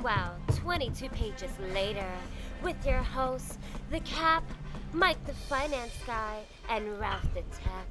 Meanwhile, 22 pages later, with your hosts, The Cap, Mike the Finance Guy, and Ralph the Tech.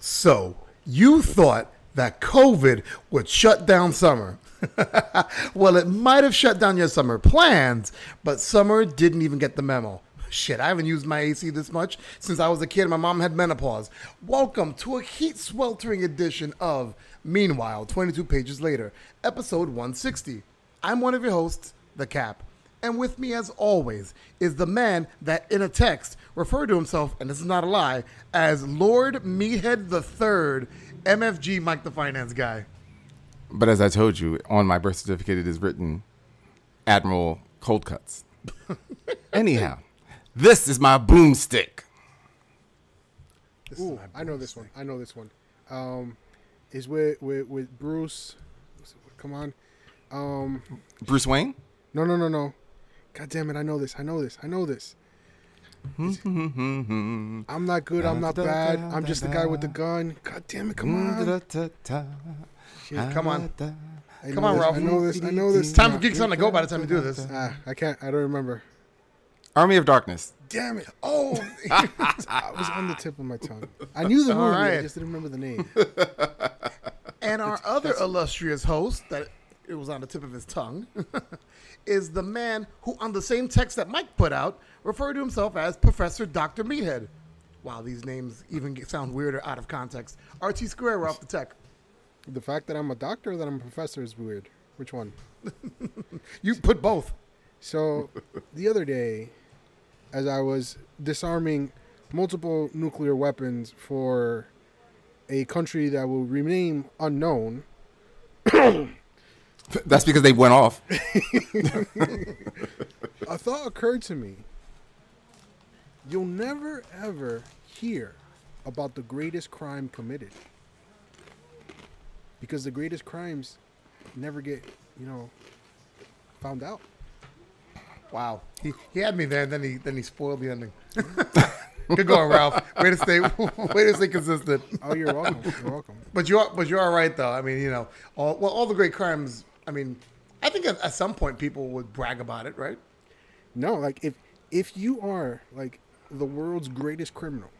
So, you thought that COVID would shut down summer. well, it might have shut down your summer plans, but summer didn't even get the memo. Shit, I haven't used my AC this much since I was a kid. My mom had menopause. Welcome to a heat sweltering edition of Meanwhile, 22 pages later, episode 160. I'm one of your hosts, The Cap. And with me, as always, is the man that in a text referred to himself, and this is not a lie, as Lord Meathead III, MFG Mike the Finance Guy. But as I told you, on my birth certificate, it is written Admiral Cold Cuts. Anyhow, this is my boomstick. This is Ooh, my I know this one. I know this one. Um, is with with with Bruce. Come on. Um, Bruce Wayne? no, no, no, no. God damn it! I know this. I know this. I know this. I'm not good. I'm not bad. I'm just the guy with the gun. God damn it! Come on. Shit, Come on. Come on, this, Ralph. I know this. I know this. Time for Geeks on the Go by the time we do this. Ah, I can't. I don't remember. Army of Darkness. Damn it! Oh, I was on the tip of my tongue. I knew the movie. I just didn't remember the name. And our other illustrious host, that it was on the tip of his tongue, is the man who, on the same text that Mike put out, referred to himself as Professor Dr. Meathead. Wow, these names even sound weirder out of context. RT Square off the tech. The fact that I'm a doctor or that I'm a professor is weird. Which one? You put both. So, the other day, as I was disarming multiple nuclear weapons for a country that will remain unknown, That's because they went off. a thought occurred to me. You'll never ever hear about the greatest crime committed. Because the greatest crimes never get, you know, found out. Wow, he, he had me there, then he then he spoiled the ending. Good going, Ralph. Way to stay, way to stay consistent. Oh, you're welcome. You're welcome. But you are, but you are right though. I mean, you know, all well, all the great crimes. I mean, I think at, at some point people would brag about it, right? No, like if if you are like the world's greatest criminal,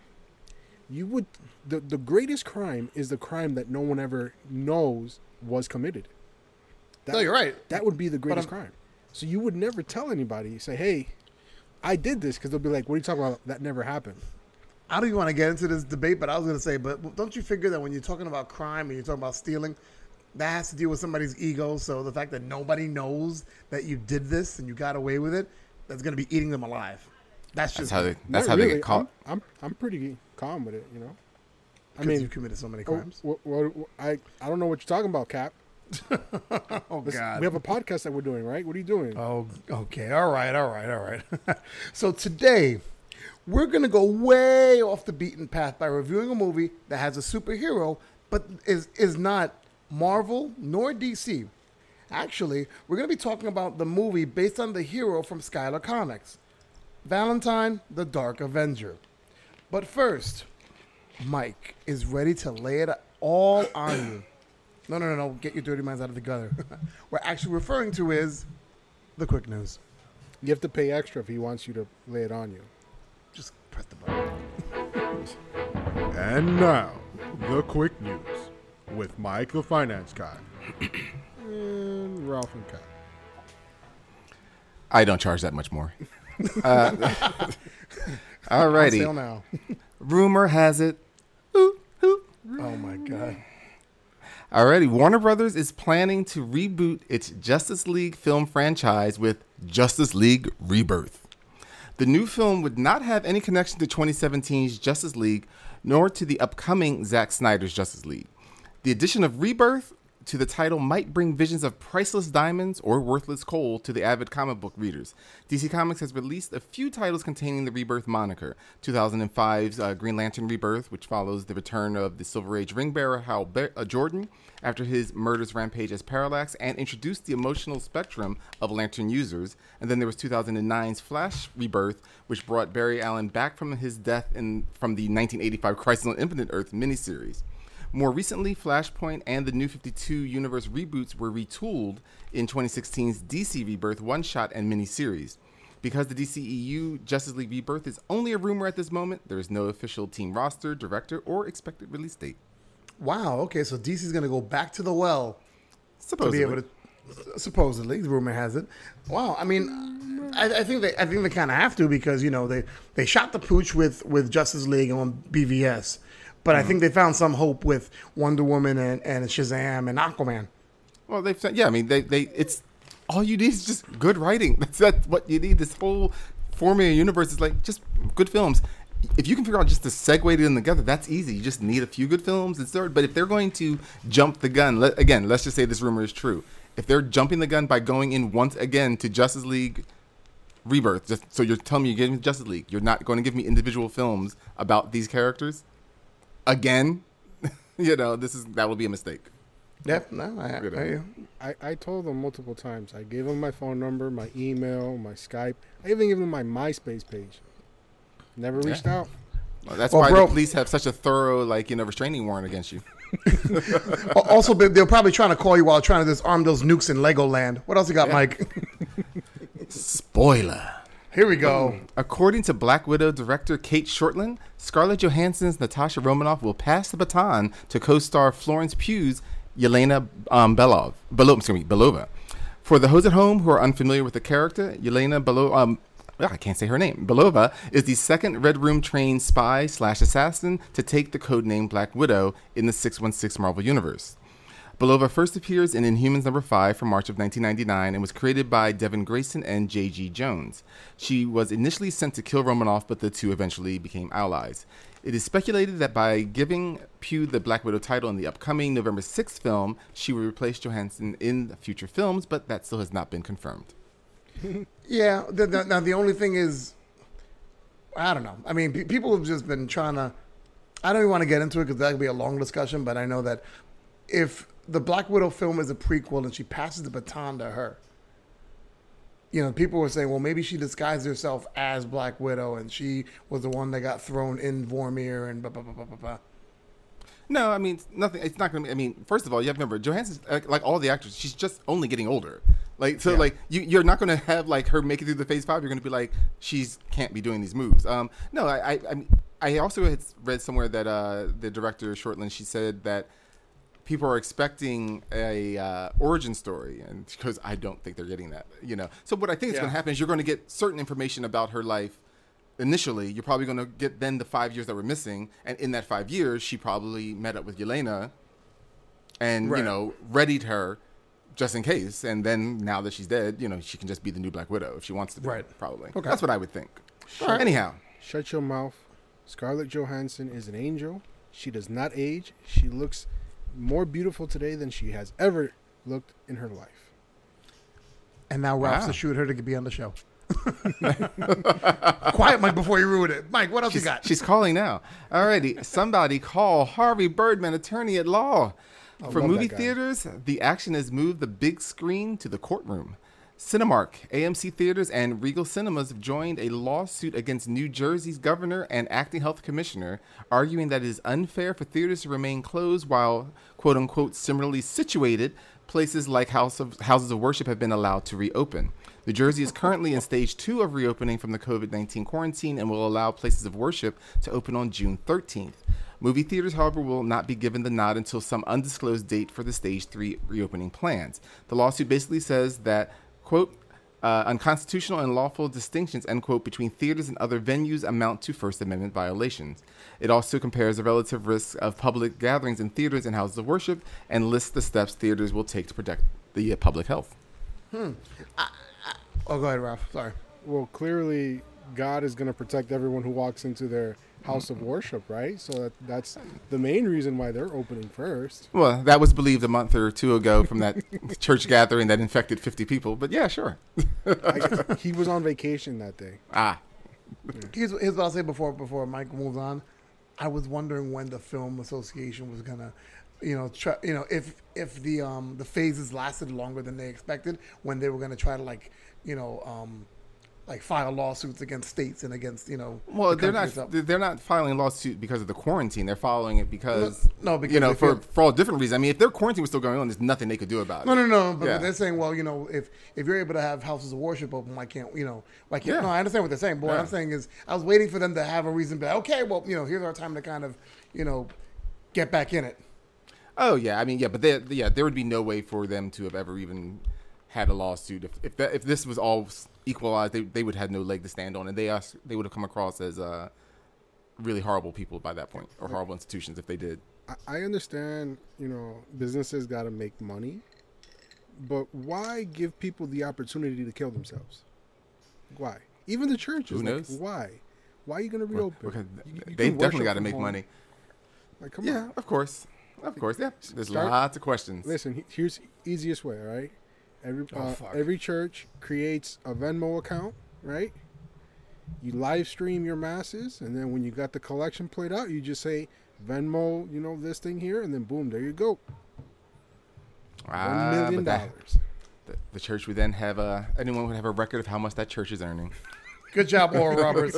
you would the the greatest crime is the crime that no one ever knows was committed. That, No, you're right. That would be the greatest crime. So you would never tell anybody. You say, hey, I did this because they'll be like, what are you talking about? That never happened. I don't even want to get into this debate, but I was going to say, but don't you figure that when you're talking about crime and you're talking about stealing, that has to deal with somebody's ego. So the fact that nobody knows that you did this and you got away with it, that's going to be eating them alive. That's That's just how they. That's Not how they get caught. I'm, I'm I'm pretty calm with it. You know. I mean, you've committed so many oh, crimes. I I don't know what you're talking about, Cap. Oh Listen, God. We have a podcast that we're doing, right? What are you doing? Oh, okay. All right. All right. All right. so today, we're going to go way off the beaten path by reviewing a movie that has a superhero, but is, is not Marvel nor DC. Actually, we're going to be talking about the movie based on the hero from Skylar Comics Valentine the Dark Avenger. But first, Mike is ready to lay it all on you. No, no, no, no. Get your dirty minds out of the gutter. We're actually referring to is the quick news. You have to pay extra if he wants you to lay it on you. Just press the button. And now, the quick news with Mike the Finance Guy. And Ralph and Cap. I don't charge that much more. Uh, On alrighty. sale now. Rumor has it. Ooh, ooh. Oh my god. Alrighty, Warner Brothers is planning to reboot its Justice League film franchise with Justice League Rebirth. The new film would not have any connection to 2017's Justice League, nor to the upcoming Zack Snyder's Justice League. The addition of Rebirth to the title might bring visions of priceless diamonds or worthless coal to the avid comic book readers. DC Comics has released a few titles containing the Rebirth moniker. 2005's uh, Green Lantern Rebirth, which follows the return of the Silver Age ring bearer Hal Be- uh, Jordan after his murderous rampage as Parallax and introduced the emotional spectrum of Lantern users. And then there was 2009's Flash Rebirth, which brought Barry Allen back from his death in from the 1985 Crisis on Infinite Earth miniseries. More recently, Flashpoint and the New 52 Universe reboots were retooled in 2016's DC Rebirth one shot and miniseries. Because the DCEU Justice League Rebirth is only a rumor at this moment, there is no official team roster, director, or expected release date. Wow. Okay, so DC's going to go back to the well to Supposedly. be able to. Supposedly, the rumor has it. Wow. I mean, I, I think they. I think they kind of have to because you know they they shot the pooch with with Justice League on BVS, but I mm-hmm. think they found some hope with Wonder Woman and, and Shazam and Aquaman. Well, they've said, yeah. I mean, they, they, it's all you need is just good writing. That's that's what you need. This whole formula universe is like just good films. If you can figure out just to segue them together, that's easy. You just need a few good films and start. But if they're going to jump the gun, let, again, let's just say this rumor is true. If they're jumping the gun by going in once again to Justice League Rebirth, just so you're telling me you're getting Justice League, you're not going to give me individual films about these characters again. you know, this is that will be a mistake. Yep. No, I, I Good hear. I, I told them multiple times. I gave them my phone number, my email, my Skype. I even gave them my MySpace page. Never reached Yeah. out. Well, that's Well, why bro- the police have such a thorough, like, you know, restraining warrant against you. Also, they- they're probably trying to call you while trying to disarm those nukes in Legoland. What else you got, Mike? Spoiler. Here we go. According to Black Widow director Cate Shortland, Scarlett Johansson's Natasha Romanoff will pass the baton to co-star Florence Pugh's Yelena um, Belov, Belo, excuse me, Belova. For the hoes at home who are unfamiliar with the character, Yelena Belova, um, ah, I can't say her name. Belova is the second Red Room trained spy slash assassin to take the codename Black Widow in the 616 Marvel Universe. Belova first appears in Inhumans number 5 from March of 1999 and was created by Devin Grayson and J.G. Jones. She was initially sent to kill Romanoff, but the two eventually became allies. It is speculated that by giving Pugh the Black Widow title in the upcoming November 6th film, she will replace Johansson in future films, but that still has not been confirmed. Yeah. The, the, now the only thing is, I don't know. I mean, pe- people have just been trying to. I don't even want to get into it because that could be a long discussion. But I know that if the Black Widow film is a prequel and she passes the baton to her, you know, people were saying, well, maybe she disguised herself as Black Widow and she was the one that got thrown in Vormir and blah blah blah blah blah. blah. No, I mean nothing. It's not going to be. I mean, first of all, you have to remember Johansson's like, like all the actors. She's just only getting older. Like so, Yeah. like you, you're not going to have like her make it through the phase five. You're going to be like she's can't be doing these moves. Um, no, I, I, I, I also had read somewhere that uh, the director Shortland she said that people are expecting a uh, origin story, and because I don't think they're getting that. You know, so what I think is Yeah. going to happen is you're going to get certain information about her life initially you're probably going to get then the five years that were missing and in that five years she probably met up with yelena and you know readied her just in case and then now that she's dead you know she can just be the new black widow if she wants to be Right. probably Okay. that's what i would think right. anyhow Shut your mouth. Scarlett Johansson is an angel. She does not age. She looks more beautiful today than she has ever looked in her life. And now Ralph's Wow. to shoot her to be on the show. Quiet, Mike, before you ruin it. Mike, what else she's, you got? she's calling now alrighty somebody call harvey birdman attorney at law for movie theaters the action has moved the big screen to the courtroom Cinemark, AMC Theaters, and Regal Cinemas have joined a lawsuit against New Jersey's governor and acting health commissioner, arguing that it is unfair for theaters to remain closed while, quote unquote, similarly situated places like house of, houses of worship have been allowed to reopen. New Jersey is currently in stage two of reopening from the COVID 19 quarantine and will allow places of worship to open on June 13th. Movie theaters, however, will not be given the nod until some undisclosed date for the stage three reopening plans. The lawsuit basically says that quote, uh, unconstitutional and lawful distinctions, end quote, between theaters and other venues amount to First Amendment violations. It also compares the relative risks of public gatherings in theaters and houses of worship and lists the steps theaters will take to protect the uh, public health. Hmm. Oh, go ahead, Ralph. Sorry. Well, clearly, God is going to protect everyone who walks into their house of worship, right? So that, that's the main reason why they're opening first. Well, that was believed a month or two ago from that church gathering that infected 50 people, but yeah, sure. I, he was on vacation that day. Ah, Here's, here's what I'll say before before Mike moves on. I was wondering when the film association was gonna, you know, try, you know, if if the um the phases lasted longer than they expected, when they were gonna try to like, you know, um, like file lawsuits against states and against you know. Well, the they're not. itself. They're not filing lawsuit because of the quarantine. They're following it because No, because you know for feel- for all different reasons. I mean, if their quarantine was still going on, there's nothing they could do about it. No, no, no. But Yeah. they're saying, well, you know, if if you're able to have houses of worship open, why can't you know? Why can't? Yeah. No, I understand what they're saying. But what I'm saying is, I was waiting for them to have a reason. But okay, well, you know, here's our time to kind of, you know, get back in it. Oh yeah, I mean yeah, but they, yeah, there would be no way for them to have ever even had a lawsuit if if, that, if this was all equalized. They, they would have no leg to stand on, and they us they would have come across as uh, really horrible people by that point, or horrible institutions if they did. I, I understand, you know, businesses got to make money, but why give people the opportunity to kill themselves? Why? Even the churches. Who like, knows? why? Why are you going to reopen? Because You- you they definitely got to make home. money. Like, come Yeah, on. of course, of course. Yeah, there's Start- lots of questions. Listen, here's easiest way, all right? Every Oh, uh, every church creates a Venmo account, right? You live stream your masses, and then when you got the collection played out, you just say Venmo, you know, this thing here, and then boom, there you go, Ah, one million but dollars. the, the church would then have a anyone would have a record of how much that church is earning. Good job, Oral Roberts.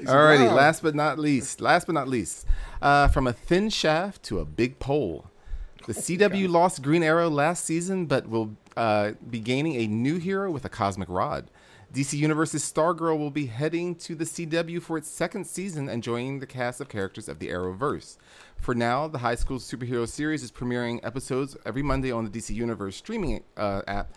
Alrighty, Wow. last but not least, last but not least, uh, from a thin shaft to a big pole. The CW lost Green Arrow last season, but will uh, be gaining a new hero with a cosmic rod. DC Universe's Stargirl will be heading to the CW for its second season and joining the cast of characters of the Arrowverse. For now, the high school superhero series is premiering episodes every Monday on the DC Universe streaming uh, app.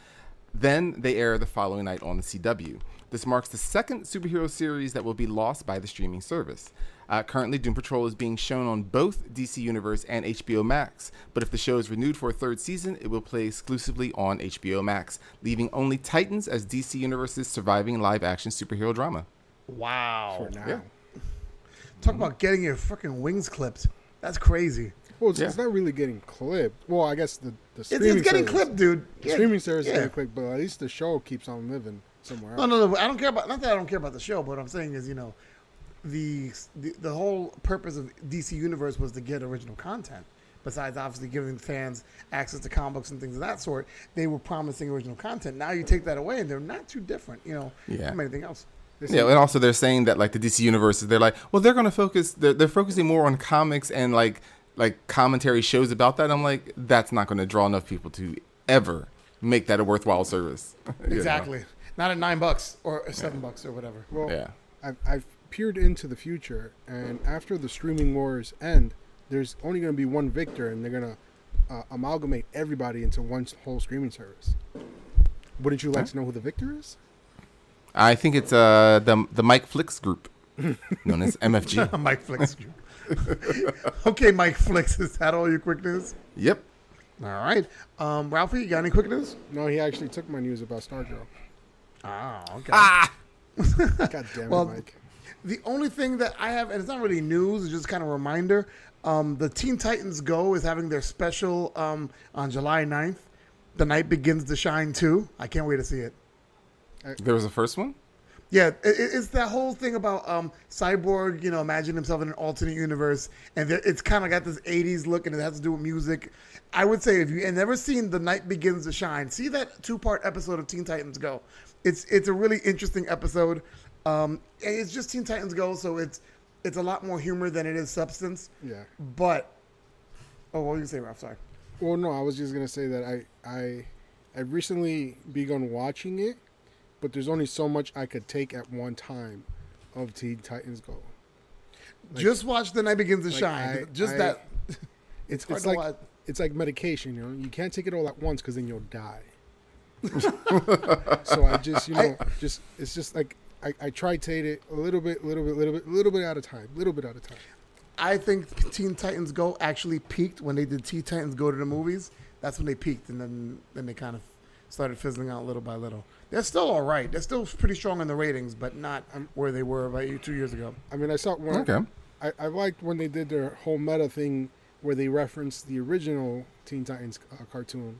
Then they air the following night on the CW. This marks the second superhero series that will be lost by the streaming service. Uh, currently, Doom Patrol is being shown on both DC Universe and HBO Max, but if the show is renewed for a third season, it will play exclusively on HBO Max, leaving only Titans as DC Universe's surviving live action superhero drama. wow. For now. yeah. Talk about getting your freaking wings clipped. That's crazy. Well, it's, Yeah. it's not really getting clipped. Well, I guess the, the It's, streaming it's getting service, clipped, dude. The Yeah, streaming service is getting clipped, but at least the show keeps on living somewhere else. No, no, no. I don't care about. Not that I don't care about the show, but what I'm saying is, you know, the the, the whole purpose of DC Universe was to get original content. Besides, obviously, giving fans access to comic books and things of that sort, they were promising original content. Now you take that away, and they're not too different, you know, Yeah. from anything else. Yeah, and also they're saying that like the DC universe, they're like, well, they're gonna focus, they're, they're focusing more on comics and like like commentary shows about that. I'm like, that's not gonna draw enough people to ever make that a worthwhile service. You know? Exactly. Not at nine bucks or seven bucks or whatever. Well, Yeah. I've, I've peered into the future, and after the streaming wars end, there's only going to be one victor, and they're going to uh, amalgamate everybody into one whole streaming service. Wouldn't you like to know who the victor is? I think it's uh the the Mike Flicks group, known as MFG. Mike Flicks. Group. okay, Mike Flicks. Is that all your quick news? yep. All right. Um, Ralphie, you got any quick news? No, he actually took my news about Star Girl. Oh, okay. Ah. God damn Well, it, Mike. The only thing that I have, and it's not really news, it's just kind of a reminder. Um, the Teen Titans Go is having their special um, on July 9th. The night begins to shine too. I can't wait to see it. There was a first one. Yeah, it, it- it's that whole thing about um, Cyborg, you know, imagine himself in an alternate universe, and it's kind of got this '80s look, and it has to do with music. I would say if you have never seen The Night Begins to Shine, see that two-part episode of Teen Titans Go. It's it's a really interesting episode. Um, it's just Teen Titans Go, so it's it's a lot more humor than it is substance. Yeah. But oh, what were you gonna say, Ralph? Sorry. Well, no, I was just gonna say that I I I've recently begun watching it, but there's only so much I could take at one time of Teen Titans Go. just watch The Night Begins to like, Shine. I- just I- that. It's it's like watch. it's like medication, you know. You can't take it all at once because then you'll die. so I just you know just it's just like I, I try to take it a little bit, little bit, little bit, little bit at a time, little bit at a time. I think Teen Titans Go actually peaked when they did Teen Titans Go to the movies. That's when they peaked, and then then they kind of started fizzling out little by little. They're still all right. They're still pretty strong in the ratings, but not where they were about two years ago. I mean, I saw one. Okay. I, I liked when they did their whole meta thing where they referenced the original Teen Titans uh, cartoon.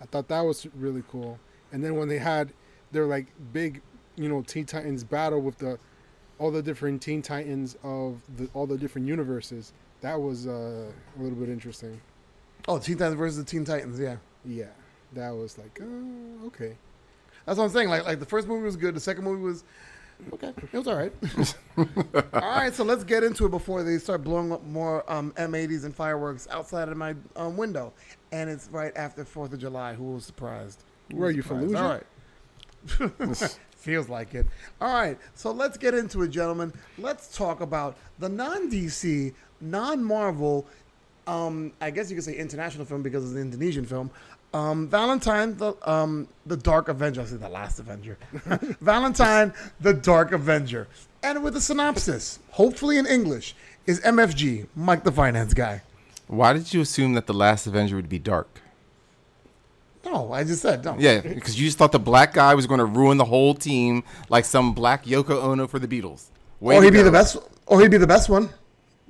I thought that was really cool. And then when they had their like big, you know, Teen Titans battle with the all the different Teen Titans of the all the different universes, that was uh, a little bit interesting. Oh, Teen Titans versus the Teen Titans, yeah. Yeah, that was like, oh, okay. That's what I'm saying. Like like the first movie was good. The second movie was okay. It was all right. all right. So let's get into it before they start blowing up more um, M80s and fireworks outside of my um, window. And it's right after Fourth of July. Who was surprised? Who Where was are you, surprised? Fallujah? All right. Feels like it. All right, so let's get into it, gentlemen. Let's talk about the non DC, non Marvel, um, I guess you could say international film because it's an Indonesian film. Um, Valentine, the um, the Dark Avenger. I say the Last Avenger. Valentine, the Dark Avenger, and with a synopsis, hopefully in English, is MFG, Mike the Finance Guy. Why did you assume that the last Avenger would be dark? No, I just said no. Yeah, because you just thought the black guy was going to ruin the whole team like some black Yoko Ono for the Beatles. Way or he'd be the best. Or he'd be the best one.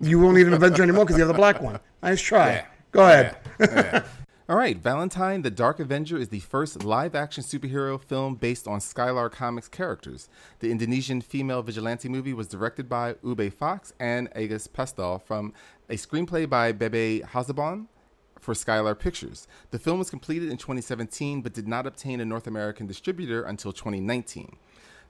You won't need an Avenger anymore because you have the black one. Nice try. Yeah. Go ahead. Yeah. All right, Valentine the Dark Avenger is the first live action superhero film based on Skylar Comics characters. The Indonesian female vigilante movie was directed by Ube Fox and Agus Pestol from a screenplay by Bebe Hazabon for Skylar Pictures. The film was completed in 2017 but did not obtain a North American distributor until 2019.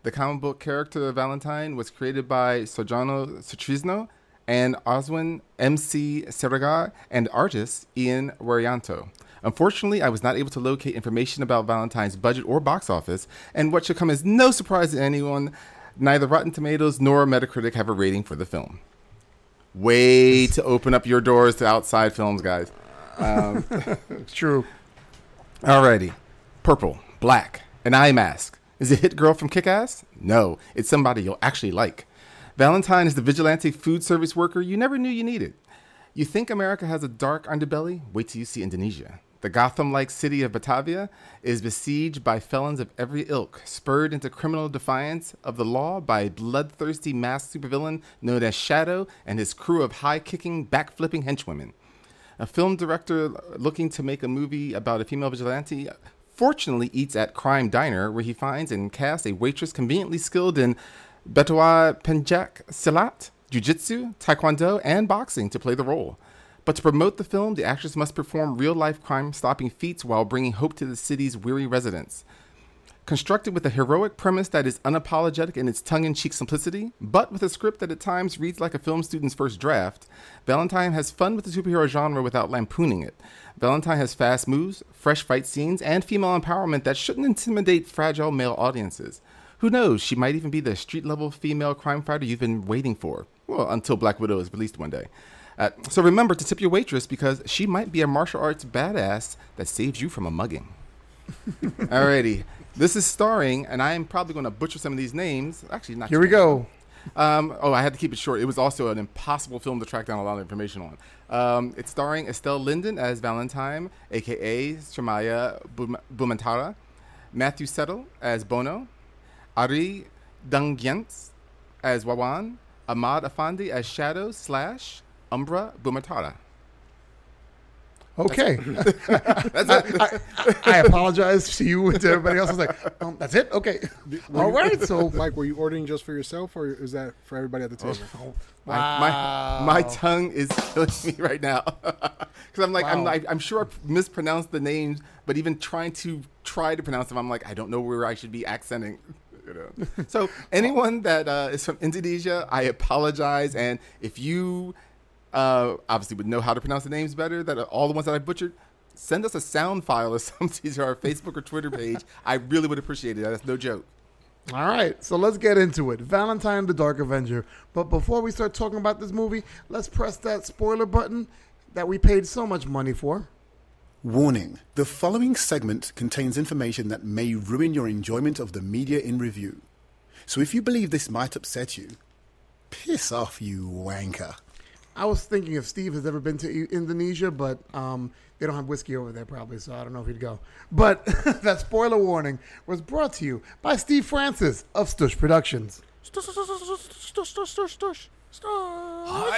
The comic book character Valentine was created by Sojano Sutrisno and Oswin M.C. Seragar and artist Ian Warianto. Unfortunately, I was not able to locate information about Valentine's budget or box office, and what should come as no surprise to anyone, neither Rotten Tomatoes nor Metacritic have a rating for the film. Way to open up your doors to outside films, guys. It's um, true. Alrighty. Purple, black, an eye mask. Is it Hit Girl from Kick Ass? No, it's somebody you'll actually like. Valentine is the vigilante food service worker you never knew you needed. You think America has a dark underbelly? Wait till you see Indonesia. The Gotham like city of Batavia is besieged by felons of every ilk, spurred into criminal defiance of the law by a bloodthirsty masked supervillain known as Shadow and his crew of high kicking, back flipping henchwomen. A film director looking to make a movie about a female vigilante fortunately eats at Crime Diner, where he finds and casts a waitress conveniently skilled in Betoa Pencak Silat, Jiu Jitsu, Taekwondo, and boxing to play the role. But to promote the film, the actress must perform real life crime stopping feats while bringing hope to the city's weary residents. Constructed with a heroic premise that is unapologetic in its tongue in cheek simplicity, but with a script that at times reads like a film student's first draft, Valentine has fun with the superhero genre without lampooning it. Valentine has fast moves, fresh fight scenes, and female empowerment that shouldn't intimidate fragile male audiences. Who knows, she might even be the street level female crime fighter you've been waiting for. Well, until Black Widow is released one day. Uh, so remember to tip your waitress because she might be a martial arts badass that saves you from a mugging. Alrighty. This is starring, and I am probably going to butcher some of these names. Actually, not. Here we go. Um, oh, I had to keep it short. It was also an impossible film to track down a lot of information on. Um, it's starring Estelle Linden as Valentine, aka Shamaya Bum- Bumantara, Matthew Settle as Bono, Ari Dungyents as Wawan, Ahmad Afandi as Shadow slash Umbra Bumantara. Okay. That's it. I, I apologize to you and to everybody else. I was like, um, that's it? Okay. All right. So, Mike, were you ordering just for yourself, or is that for everybody at the table? My, my, my tongue is killing me right now because I'm like I'm Wow. like I'm sure I mispronounced the names, but even trying to try to pronounce them, I'm like I don't know where I should be accenting. You know. so anyone that uh, is from Indonesia, I apologize, and if you uh, obviously would know how to pronounce the names better, that are all the ones that I butchered. Send us a sound file or something to our Facebook or Twitter page. I really would appreciate it. That's no joke. all right. So let's get into it. Valentine the Dark Avenger. But before we start talking about this movie, let's press that spoiler button that we paid so much money for. Warning The following segment contains information that may ruin your enjoyment of the media in review. So if you believe this might upset you, piss off, you wanker. I was thinking if Steve has ever been to Indonesia, but um, they don't have whiskey over there probably, so I don't know if he'd go. But that spoiler warning was brought to you by Steve Francis of Stush Productions.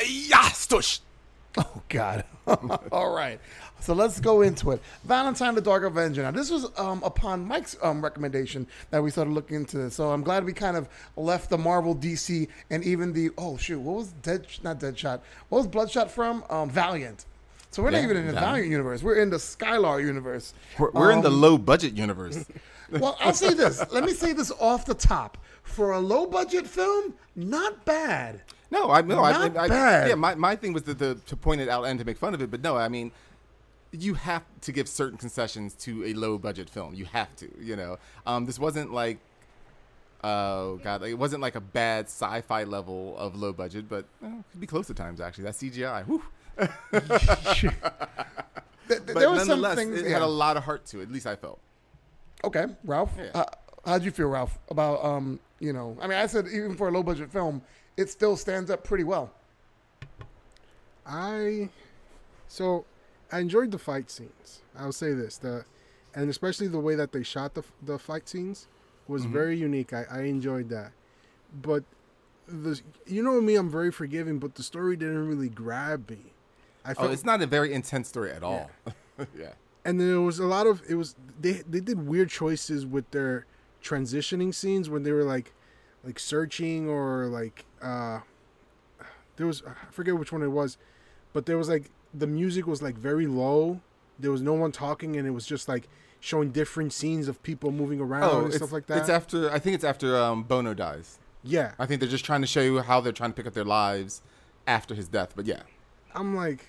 Hiya, stush. Oh God! All right, so let's go into it. Valentine: The Dark Avenger. Now, this was um, upon Mike's um, recommendation that we started looking into this. So I'm glad we kind of left the Marvel, DC, and even the oh shoot, what was Dead? Not Deadshot. What was Bloodshot from? Um, Valiant. So we're Yeah, not even in the Valiant. Universe. We're in the Skylar universe. We're, we're in the Um, low budget universe. Well, I'll say this. Let me say this off the top. For a low budget film, not bad. No, I no, I, Not I, bad. Yeah, my, my thing was to, to to point it out and to make fun of it, but no, I mean, you have to give certain concessions to a low budget film. You have to, you know. Um, this wasn't like, oh god, it wasn't like a bad sci-fi level of low budget, but it could be close at times actually. That CGI, whew. Th- th- But there were some things. it yeah. had a lot of heart to it. At least I felt. Okay, Ralph. Yeah. Uh, how'd you feel, Ralph, about um, you know? I mean, I said even for a low budget film, it still stands up pretty well. I so I enjoyed the fight scenes. I'll say this, the and especially the way that they shot the the fight scenes was very unique. I, I enjoyed that, but the you know me, I'm very forgiving, but the story didn't really grab me. I Oh, it's not a very intense story at all. yeah. and then there was a lot of it was they they did weird choices with their transitioning scenes when they were like like searching or like uh there was I forget which one it was, but there was like the music was like very low. There was no one talking, and it was just like showing different scenes of people moving around and Oh, it's, stuff like that. it's after. I think it's after um, Bono dies. yeah, I think they're just trying to show you how they're trying to pick up their lives after his death. But yeah, I'm like,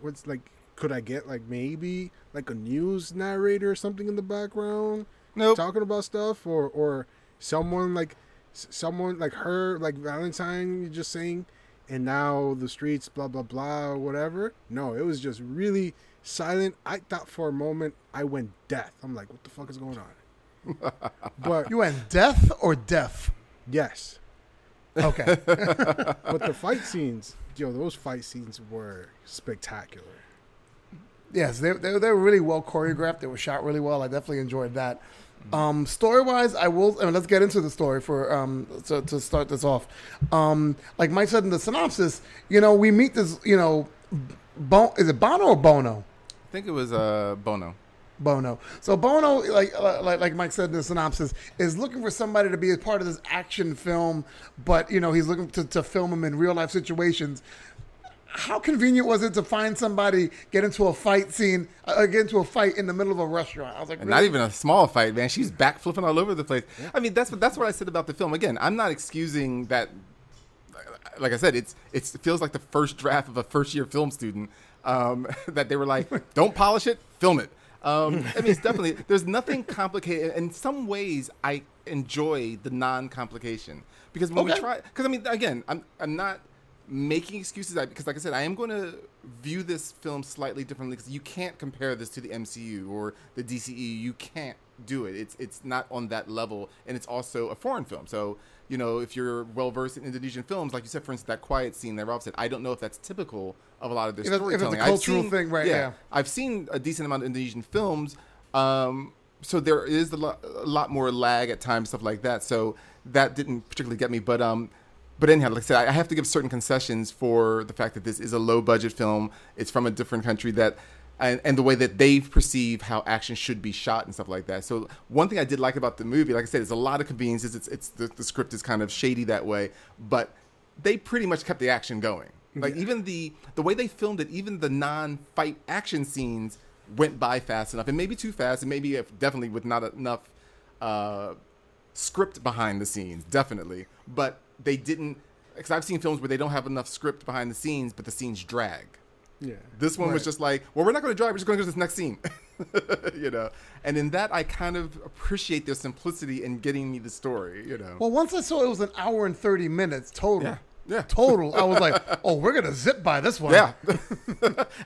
what's like? Could I get like maybe like a news narrator or something in the background? nope. talking about stuff or or someone like someone like her like valentine just saying and now the streets blah blah blah whatever. No it was just really silent. I thought for a moment i went deaf. I'm like what the fuck is going on? But You went death or deaf? yes. Okay. but the fight scenes yo those fight scenes were spectacular yes, they, they they were really well choreographed. They were shot really well. I definitely enjoyed that. Um, story wise, I will. I mean, let's get into the story for um to, to start this off. Um, like Mike said in the synopsis, you know, we meet this. You know, Bon, is it Bono or Bono? I think it was uh, Bono. Bono. So Bono, like like like Mike said in the synopsis, is looking for somebody to be a part of this action film, but you know he's looking to, to film him in real life situations. How convenient was it to find somebody get into a fight scene, uh, get into a fight in the middle of a restaurant? I was like, really? not even a small fight, man. She's back flipping all over the place. I mean, that's what that's what I said about the film. Again, I'm not excusing that. Like I said, it's it's it feels like the first draft of a first year film student um, that they were like, don't polish it, film it. Um, I mean, it's definitely there's nothing complicated. In some ways, I enjoy the non-complication because when we try, because I mean, again, I'm I'm not making excuses I- because like i said i am going to view this film slightly differently because you can't compare this to the mcu or the dce you can't do it it's it's not on that level and it's also a foreign film so you know if you're well versed in indonesian films like you said for instance that quiet scene that ralph said i don't know if that's typical of a lot of their If it's- a storytelling I've cultural seen- thing, right, yeah. i've seen a decent amount of indonesian films um, so there is a lot, a lot more lag at times, stuff like that. So that didn't particularly get me, but um, but anyhow, like I said, I have to give certain concessions for the fact that this is a low budget film. It's from a different country that. And, and the way that they perceive how action should be shot and stuff like that. So one thing I did like about the movie, like I said, is a lot of conveniences. It's it's the, the script is kind of shady that way, but they pretty much kept the action going. Like even the the way they filmed it, even the non-fight action scenes went by fast enough, and maybe too fast, and maybe if, definitely with not enough uh, script behind the scenes, definitely. But they didn't, because I've seen films where they don't have enough script behind the scenes, but the scenes drag. yeah This one was just like, well, we're not going to drive. We're just going to go to this next scene, you know. And in that, I kind of appreciate their simplicity in getting me the story, you know. Well, once I saw it was an hour and thirty minutes total. Yeah, yeah. Total. I was like, oh, we're gonna zip by this one. Yeah,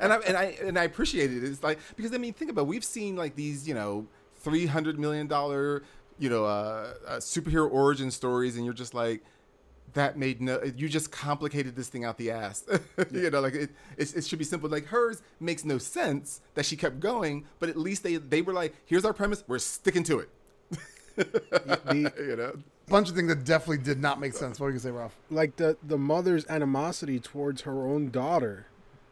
and I and I and I appreciate it. It's like because I mean, think about it. we've seen like these, you know, three hundred million dollar, you know, uh, uh, superhero origin stories, and you're just like, that made no. You just complicated this thing out the ass. you know, like it, it, it should be simple. Like hers makes no sense that she kept going, but at least they they were like, here's our premise, we're sticking to it. the, You know. Bunch of things that definitely did not make sense. What do you gonna say, Ralph? like the the mother's animosity towards her own daughter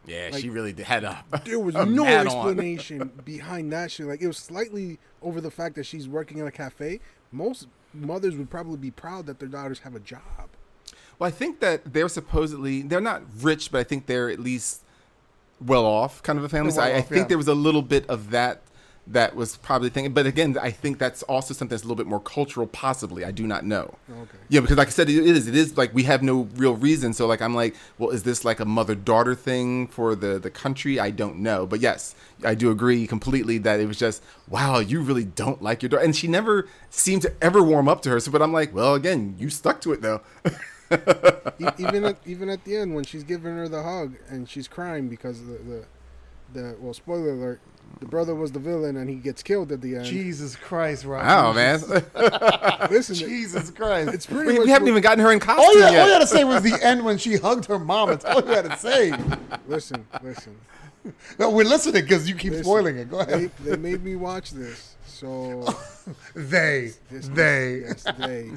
Yeah, Like- she really did had a. There was a no explanation behind that shit. Like it was slightly over the fact that she's working in a cafe. Most mothers would probably be proud that their daughters have a job. Well, I think that they're supposedly they're not rich, but I think they're at least well off, kind of a family. So well I, I off, think yeah. there was a little bit of that that was probably thinking. But again, I think that's also something that's a little bit more cultural, possibly. I do not know. Okay. Yeah, because like I said, it is. It is like we have no real reason. So like I'm like, well, is this like a mother daughter thing for the the country? I don't know. But yes, I do agree completely that it was just wow, you really don't like your daughter, and she never seemed to ever warm up to her. So, but I'm like, well, again, you stuck to it though. E- even at even at the end when she's giving her the hug and she's crying because the the, the well spoiler alert the brother was the villain and he gets killed at the end. Jesus Christ, Rob. Wow, man. Listen, Jesus Christ. it's pretty we, much we haven't what- even gotten her in costume all you, all you yet. had to say was the end when she hugged her mom. That's all you had to say. listen, listen. No, we're listening because you keep listen. spoiling it. Go ahead. they made me watch this, so They. this, They. yes, they.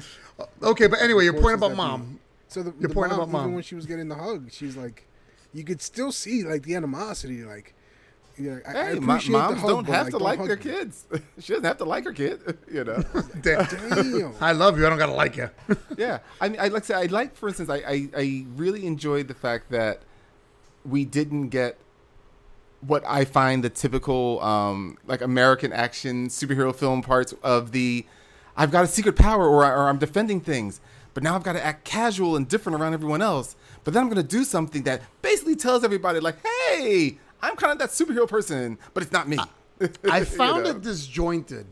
Okay, but anyway, your point about is that mom. So the, Your the point mom, about mom. even when she was getting the hug, she's like, you could still see like the animosity. Like, you know, I, I Hey, mo- appreciate the moms hug, don't but, have like, to don't like their me. kids. she doesn't have to like her kid, you know. Damn. Damn. I love you. I don't gotta like you. yeah, I mean, I like to say, I like, for instance, I, I, I really enjoyed the fact that we didn't get what I find the typical um, like American action superhero film parts of the I've got a secret power or, or I'm defending things, but now I've got to act casual and different around everyone else. But then I'm going to do something that basically tells everybody like, hey, I'm kind of that superhero person, but it's not me. I You found know? it disjointed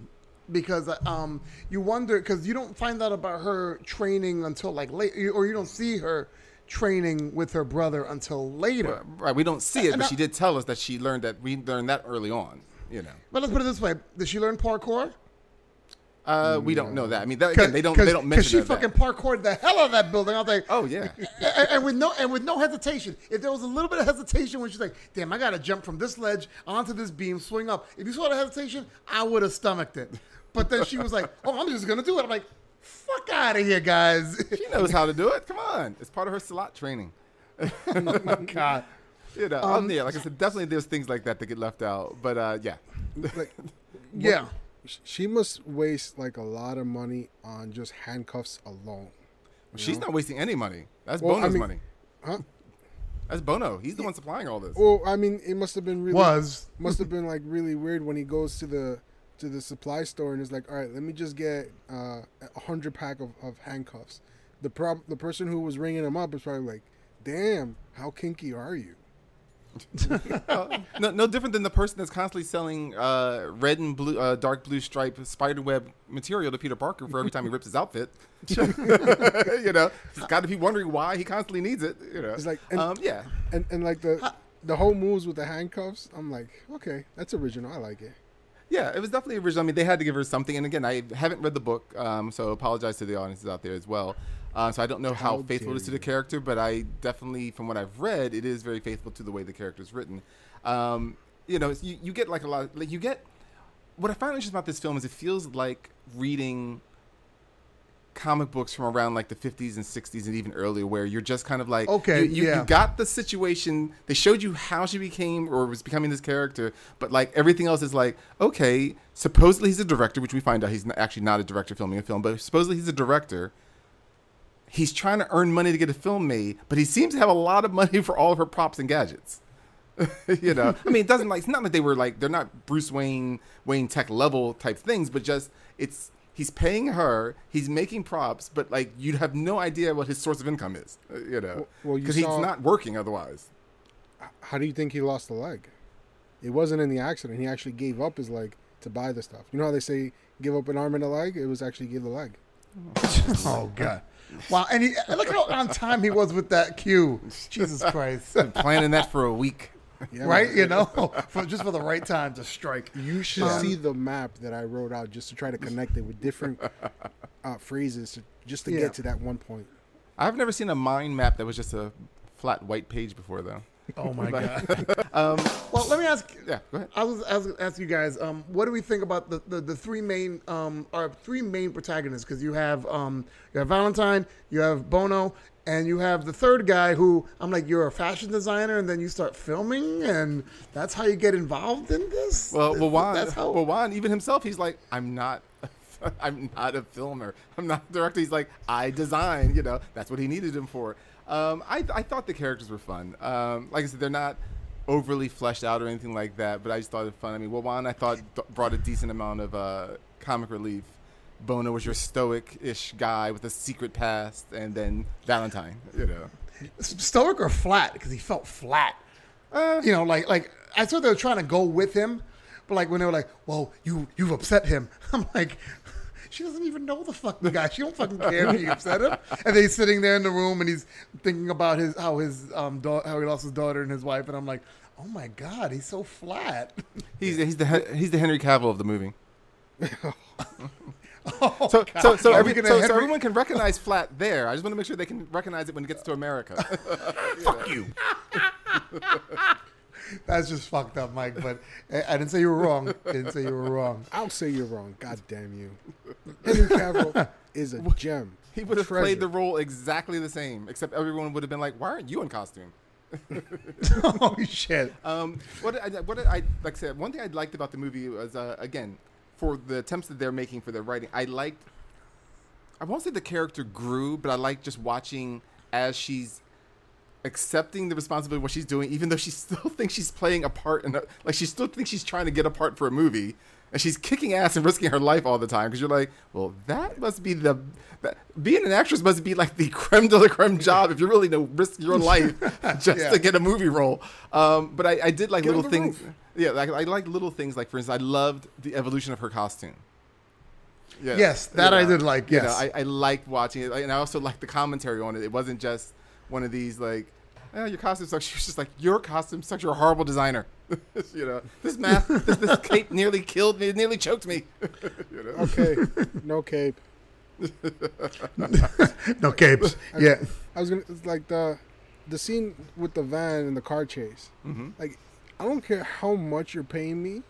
because um you wonder because you don't find out about her training until like late or you don't see her training with her brother until later. Right, we don't see it, And but I- she did tell us that she learned that we learned that early on. You know, But let's put it this way: Did she learn parkour? Uh, we don't know that. I mean, that, again, they don't they don't mention she that. fucking parkoured the hell out of that building. I was like, Oh yeah, and, and with no and with no hesitation. If there was a little bit of hesitation when she's like, "Damn, I gotta jump from this ledge onto this beam, swing up," if you saw the hesitation, I would have stomached it. But then she was like, "Oh, I'm just gonna do it." I'm like, "Fuck out of here, guys!" she knows how to do it. Come on, it's part of her slot training. oh my god. You know, um, yeah, like I said, definitely there's things like that that get left out. But uh, yeah, Like, Yeah. Sh- she must waste like a lot of money on just handcuffs alone. you she's know? not wasting any money. That's Well, I Bono's mean- money. Huh? That's Bono. He's the one supplying all this. Well, I mean, it must have been really Was must have been like really weird when he goes to the to the supply store and is like, all right, let me just get uh, a hundred pack of, of handcuffs. The prob the person who was ringing him up is probably like, damn, how kinky are you? no, no different than the person that's constantly selling uh, red and blue, uh, dark blue stripe spider web material to Peter Parker for every time he rips his outfit. you know, he's got to be wondering why he constantly needs it. You know, It's like- and- um, yeah, And and like the the whole moves with the handcuffs, I'm like, okay, that's original. I like it. Yeah, it was definitely original. I mean, they had to give her something. And again, I haven't read the book, um, so apologize to the audiences out there as well. Uh, so I don't know how, How faithful it is to the character, but I definitely, from what I've read, it is very faithful to the way the character is written. Um, you know, you, you get like a lot. Like you get what I find interesting about this film is it feels like reading comic books from around like the 50s and 60s and even earlier where you're just kind of like Okay, you, you, yeah. you got the situation they showed you how she became or was becoming this character but like everything else is like okay supposedly he's a director which we find out he's not, actually not a director filming a film but supposedly he's a director he's trying to earn money to get a film made but he seems to have a lot of money for all of her props and gadgets you know i mean it doesn't like it's not that they were like they're not bruce wayne wayne tech level type things but just it's he's paying her he's making props but like you'd have no idea what his source of income is uh, you know Well- well, because he's not working otherwise How do you think he lost the leg? It wasn't in the accident. He actually gave up his leg to buy the stuff. You know how they say give up an arm and a leg? It was actually give the leg. Oh god. Wow, and he, look how on time he was with that cue. Jesus Christ. Been planning that for a week Yeah, right? man. You know, for just for the right time to strike. You should see the map that I wrote out just to try to connect it with different uh, phrases to, just to Yeah. get to that one point. i've never seen a mind map that was just a flat white page before though Oh my god. well, let me ask. yeah go ahead I was ask, ask you guys, um, what do we think about the, the, the three main um, our three main protagonists? Because you have um, you have Valentine, you have Bono, and you have the third guy who I'm like, you're a fashion designer, and then you start filming, and that's how you get involved in this. Well, well, Juan, that's how. well, Juan, even himself, he's like, I'm not, I'm not a filmer. I'm not a director. He's like, I design. You know, that's what he needed him for. Um, I, I thought the characters were fun. Um, like I said, they're not. overly fleshed out or anything like that. But I just thought it fun. I mean, Wawan I thought d- brought a decent amount of uh, comic relief. Bono was your stoic-ish guy with a secret past, and then Valentine. You know, stoic or flat because he felt flat. Uh, you know, like like I thought they were trying to go with him, but like when they were like, "Well, you you've upset him," I'm like. She doesn't even know the fucking guy. She don't fucking care if you upset him. And then he's sitting there in the room and he's thinking about his how his um da- how he lost his daughter and his wife. And I'm like, oh my god, he's so flat. he's he's the he's the Henry Cavill of the movie. Oh, So God. so so, every, so, so everyone can recognize flat there. I just want to make sure they can recognize it when it gets to America. fuck you. That's just fucked up, Mike. But I I didn't say you were wrong. I didn't say you were wrong. I'll say you're wrong. God damn you. Henry Cavill is a gem. He would have played the role exactly the same, except everyone would have been like, "Why aren't you in costume?" oh shit. Um, what I, what did I like? I said one thing I liked about the movie was uh, again for the attempts that they're making for their writing. I liked. I won't say the character grew, but I like just watching as she's accepting the responsibility of what she's doing, even though she still thinks she's playing a part in a, like she still thinks she's trying to get a part for a movie, and she's kicking ass and risking her life all the time. Because you're like, well, that must be the that, being an actress must be like the creme de la creme job if you're really to risk your life just Yeah. to get a movie role. Um, but I, I did like Get little things. roof. Yeah, like, I like little things. Like for instance, I loved the evolution of her costume. Yeah. Yes, that I did like, You know, yes. I, I liked watching it, and I also liked the commentary on it. It wasn't just one of these like, oh, your costume sucks. She was just like, your costume sucks. You're a horrible designer. you know, this mask, this, this cape nearly killed me. It nearly choked me. you know? Okay. No cape. No capes. Yeah. I was gonna it's like the the scene with the van and the car chase. Mm-hmm. Like, I don't care how much you're paying me.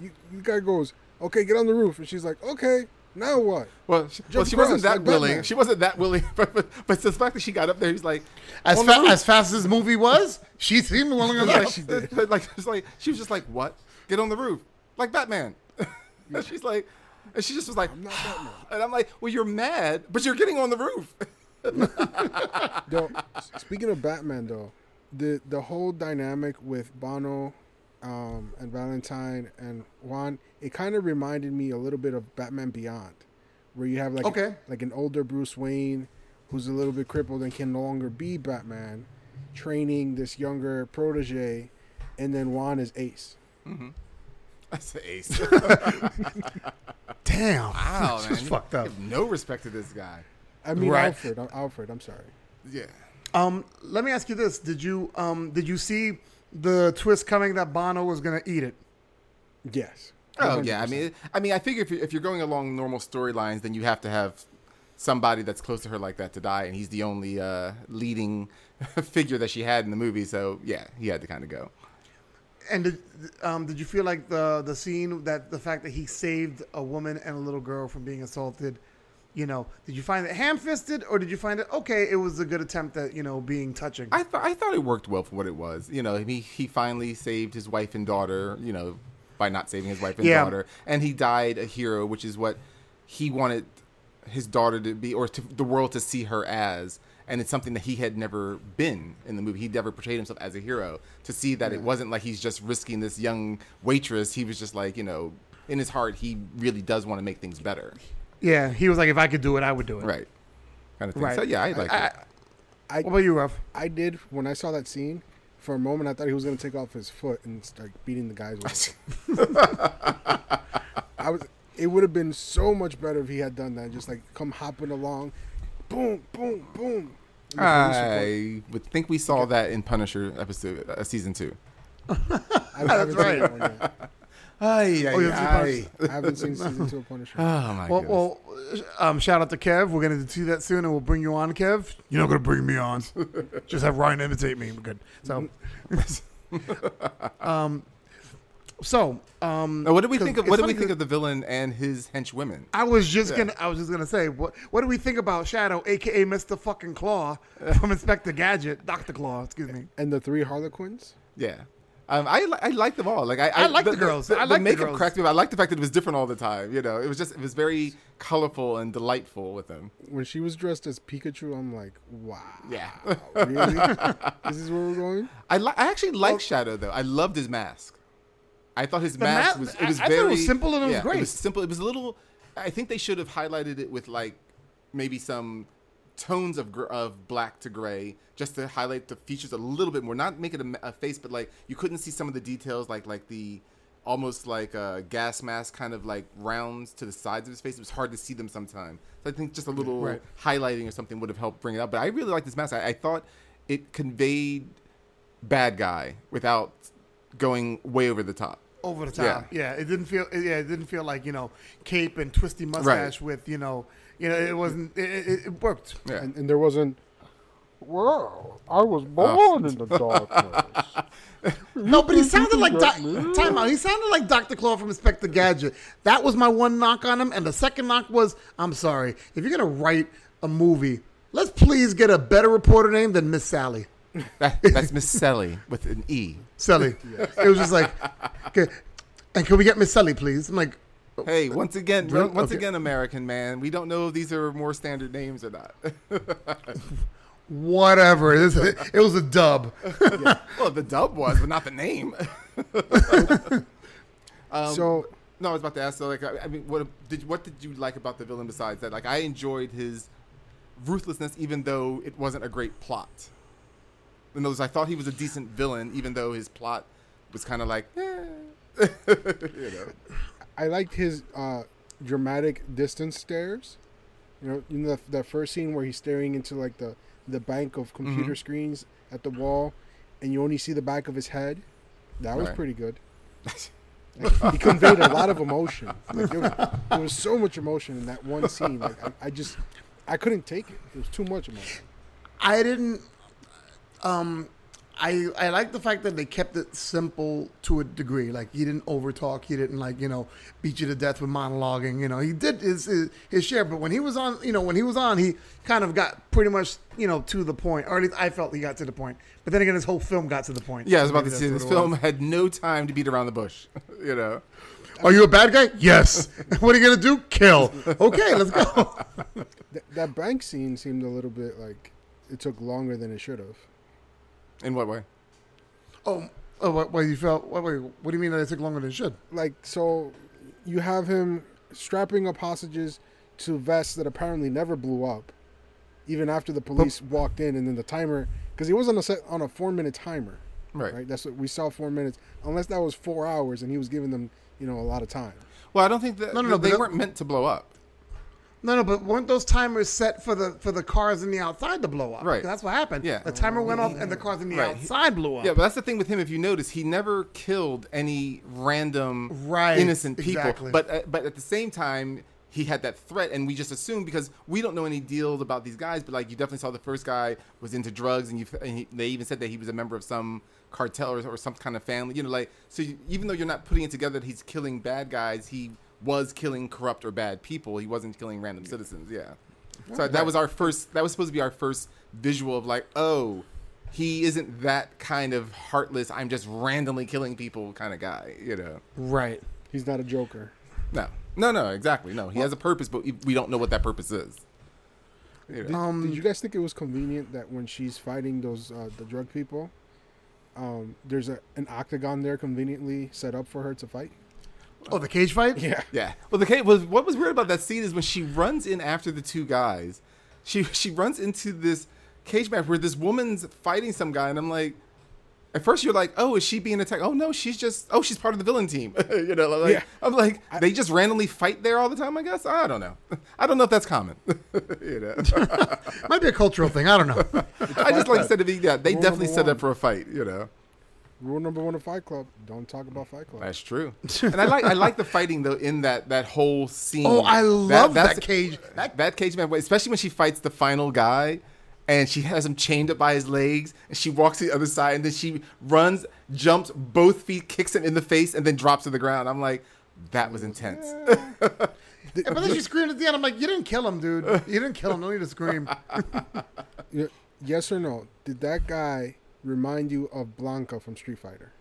You, you guy goes, okay, get on the roof, and she's like, okay, now what? Well, she, well, she wasn't that like willing. Batman. She wasn't that willing. But, but, but the fact that she got up there, he's like, As, fa- as fast as this movie was, she seemed willing like, enough. she did. like, it's like she was just like, "What? Get on the roof, like Batman." and she's like, and she just was like, I'm not Batman. and I'm like, "Well, you're mad, but you're getting on the roof." Though, speaking of Batman, though, the the whole dynamic with Bono um, and Valentine and Juan, it kind of reminded me a little bit of Batman Beyond, where you have like Okay. like an older Bruce Wayne who's a little bit crippled and can no longer be Batman, training this younger protege, and then Juan is Ace. That's ace. Damn. Wow, This man, is fucked up. No respect to this guy. I mean Right. Alfred. I'm, Alfred. I'm sorry. Yeah. Um, let me ask you this: Did you um did you see the twist coming that Bono was gonna eat it? Yes. Oh yeah, I mean, I mean, I figure if you're, if you're going along normal storylines, then you have to have somebody that's close to her like that to die, and he's the only uh, leading figure that she had in the movie. So yeah, he had to kind of go. And did um did you feel like the the scene that the fact that he saved a woman and a little girl from being assaulted? You know, did you find it ham-fisted, or did you find it okay? It was a good attempt at you know being touching. I thought I thought it worked well for what it was. You know, he he finally saved his wife and daughter. You know, by not saving his wife and Yeah. daughter, and he died a hero, which is what he wanted his daughter to be, or to the world to see her as. And it's something that he had never been in the movie. He never portrayed himself as a hero. To see that it wasn't like he's just risking this young waitress. He was just like, you know, in his heart, he really does want to make things better. yeah, he was like, if I could do it, I would do it. Right. Kind of thing. Right. So yeah, I like I- it. I What about you, Ruff? I did when I saw that scene. For a moment, I thought he was gonna take off his foot and start beating the guys with it. I was. It would have been so much better if he had done that. Just like come hopping along, boom, boom, boom. And the police report. I would think we saw that in Punisher episode uh, season two. I haven't right. Seen that one yet. Ay, Oh, you haven't I haven't seen season two of Punisher. Oh my Well, well, um, shout out to Kev. We're gonna do that soon, and we'll bring you on, Kev. You're not gonna bring me on. Just have Ryan imitate me. We're good. So, um, so um, Now, what do we think of? What do we think 'cause of the villain and his henchwomen? I was just Yeah. gonna. I was just gonna say, what what do we think about Shadow, aka Mister Fucking Claw from Inspector Gadget, Doctor Claw? Excuse me. And the three Harlequins. Yeah, Um, I li- I like them all. Like I, I like the girls. The, I like the makeup girls. cracked me. I like the fact that it was different all the time. You know, it was just it was very colorful and delightful with them. When she was dressed as Pikachu, I'm like, wow. Yeah. Really? this is where we're going? I li- I actually like Shadow though. I loved his mask. I thought his mask ma- was it I- was I thought it very was simple and it was great. It was simple. It was a little. I think they should have highlighted it with like maybe some tones of gr- of black to gray just to highlight the features a little bit more. Not make it a, a face, but like you couldn't see some of the details, like like the almost like a gas mask kind of like rounds to the sides of his face. It was hard to see them sometimes. So I think just a little Right. highlighting or something would have helped bring it out. But I really like this mask. I, I thought it conveyed bad guy without going way over the top. over the top. Yeah. it didn't feel. Yeah, it didn't feel like you know cape and twisty mustache with you know. You know, it wasn't. It, it, it worked. Yeah. And, and there wasn't. Well, I was oh. born in the darkness. No, but he sounded like got Doc- time out. He sounded like Doctor Claw from Inspector Gadget. That was my one knock on him, and the second knock was, I'm sorry, if you're gonna write a movie, let's please get a better reporter name than Miss Sally. That, that's Miss Sally with an E. Sally. It was just like, okay, and can we get Miss Sally, please? I'm like, Hey, once again, once Okay. again, American man, we don't know if these are more standard names or not. whatever. It, was- it was a dub. yeah. well, the dub was, but not the name. Um, so, No, I was about to ask. So, like, I I mean, what did what did you like about the villain besides that? Like, I enjoyed his ruthlessness, even though it wasn't a great plot. In other words, I thought he was a decent villain, even though his plot was kind of like, eh. you know. I liked his uh, dramatic distance stares. You know, in the that first scene where he's staring into like the the bank of computer Mm-hmm. screens at the wall, and you only see the back of his head. That was Right. pretty good. Like, he conveyed a lot of emotion. Like, there, was, there was so much emotion in that one scene. Like I, I just, I couldn't take it. It was too much emotion. I didn't. Um, I I like the fact that they kept it simple to a degree. Like he didn't overtalk. He didn't like you know beat you to death with monologuing. You know he did his his, his share. But when he was on, you know when he was on, he kind of got pretty much you know to the point, or at least I felt he got to the point. But then again, his whole film got to the point. Yeah, I was about Maybe to say this film was. had no time to beat around the bush. you know. Are you a bad guy? Yes. what are you gonna do? Kill. Okay, let's go. Th- that bank scene seemed a little bit like it took longer than it should have. In what way? oh, oh, what, what you felt? What, wait, what do you mean that it took longer than it should? like so you have him strapping up hostages to vests that apparently never blew up even after the police walked in and then the timer because he was on a set on a four minute timer Right. right that's what we saw four minutes unless that was four hours and he was giving them you know a lot of time Well, I don't think that No, no, no, they but- weren't meant to blow up. No, no, but weren't those timers set for the for the cars in the outside to blow up? Right. That's what happened. Yeah. The timer went off and the cars in the Right. outside blew up. Yeah, but that's the thing with him. If you notice, he never killed any random Right, innocent people. exactly. But uh, but at the same time, he had that threat, and we just assumed because we don't know any deals about these guys. But like, you definitely saw the first guy was into drugs, and you and he, they even said that he was a member of some cartel or, or some kind of family. You know, like so. You, even though you're not putting it together that he's killing bad guys, he was killing corrupt or bad people. He wasn't killing random citizens. Yeah. So that was our first. That was supposed to be our first visual of like, oh, he isn't that kind of heartless. I'm just randomly killing people kind of guy. You know. Right. he's not a joker No. No. No. Exactly. No. He has a purpose, but we don't know what that purpose is. You know. did, Um, did you guys think it was convenient that when she's fighting those uh, the drug people um, there's a, an octagon there conveniently set up for her to fight Oh, the cage fight? yeah Yeah. Well, the cage was what was weird about that scene is when she runs in after the two guys. She she runs into this cage match where this woman's fighting some guy, and I'm like, at first you're like, oh, is she being attacked? Oh no, she's just oh she's part of the villain team. you know, like Yeah. I'm like they just randomly fight there all the time. I guess I don't know. I don't know if that's common. you know, Might be a cultural thing. I don't know. I just like said to be yeah. They Rule definitely number set up for a fight. You know. Rule number one of fight club don't talk about fight club That's true. and I like I like the fighting though in that that whole scene. Oh, I love that, that's- cage. That, that cage man, especially when she fights the final guy, and she has him chained up by his legs, and she walks to the other side, and then she runs, jumps both feet, kicks him in the face, and then drops to the ground. I'm like, that was intense. Yeah, but then she screamed at the end. I'm like, you didn't kill him, dude. You didn't kill him. No need to scream. Yes or no? Did that guy remind you of Blanka from Street Fighter?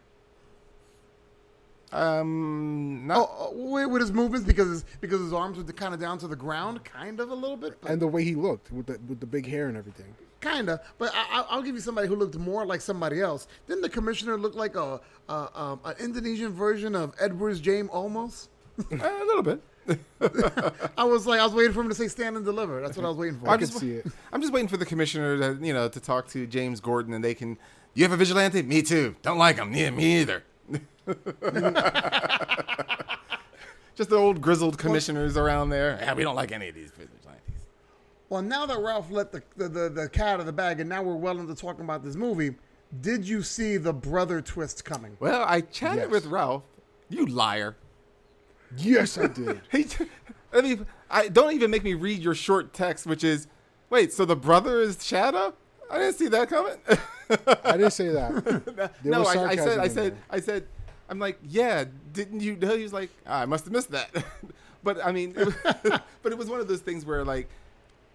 Um, not. Oh, oh, wait, with his movements because his, because his arms were kind of down to the ground, kind of a little bit, but and the way he looked with the with the big hair and everything. kind of. But I, I- I'll give you somebody who looked more like somebody else. Didn't the commissioner look like a, a um, an Indonesian version of Edward James Olmos? a little bit. I was like, I was waiting for him to say "stand and deliver." That's what I was waiting for. I'm could just, see it. I'm just waiting for the commissioner to, you know, to talk to James Gordon, and they can. You have a vigilante? Me too. Don't like him. Yeah, me either. just the old grizzled commissioners around there. Yeah, we don't like any of these vigilantes. Well, now that Ralph let the, the, the, the cat out of the bag, and now we're well into talking about this movie, did you see the brother twist coming? Well, I chatted Yes. with Ralph. You liar. Yes, I did. He, I mean, I don't even make me read your short text, which is, wait, so the brother is Shadow? I didn't see that coming. I didn't say that. No, I, I said, I said. I said, I'm like, yeah, didn't you know? He was like, ah, I must have missed that. but I mean, it was, but it was one of those things where, like,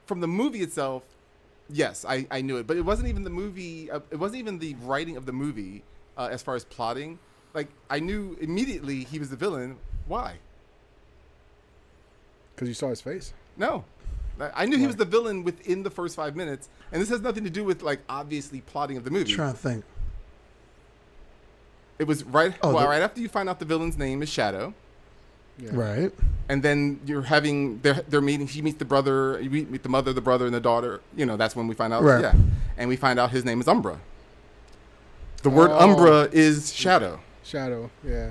from the movie itself, yes, I, I knew it, but it wasn't even the movie. Uh, it wasn't even the writing of the movie uh, as far as plotting. Like, I knew immediately he was the villain. Why? Because you saw his face. No. I- I knew he was the villain within the first five minutes, and this has nothing to do with like obviously plotting of the movie. trying to think. It was right, Oh, well, the- right after you find out the villain's name is Shadow, Yeah. Right. and then you're having they're they're meeting. He meets the brother, you meet meet the mother, the brother, and the daughter. You know, that's when we find out. Right. Yeah, and we find out his name is Umbra. The word Oh. Umbra is Shadow. Shadow. Yeah.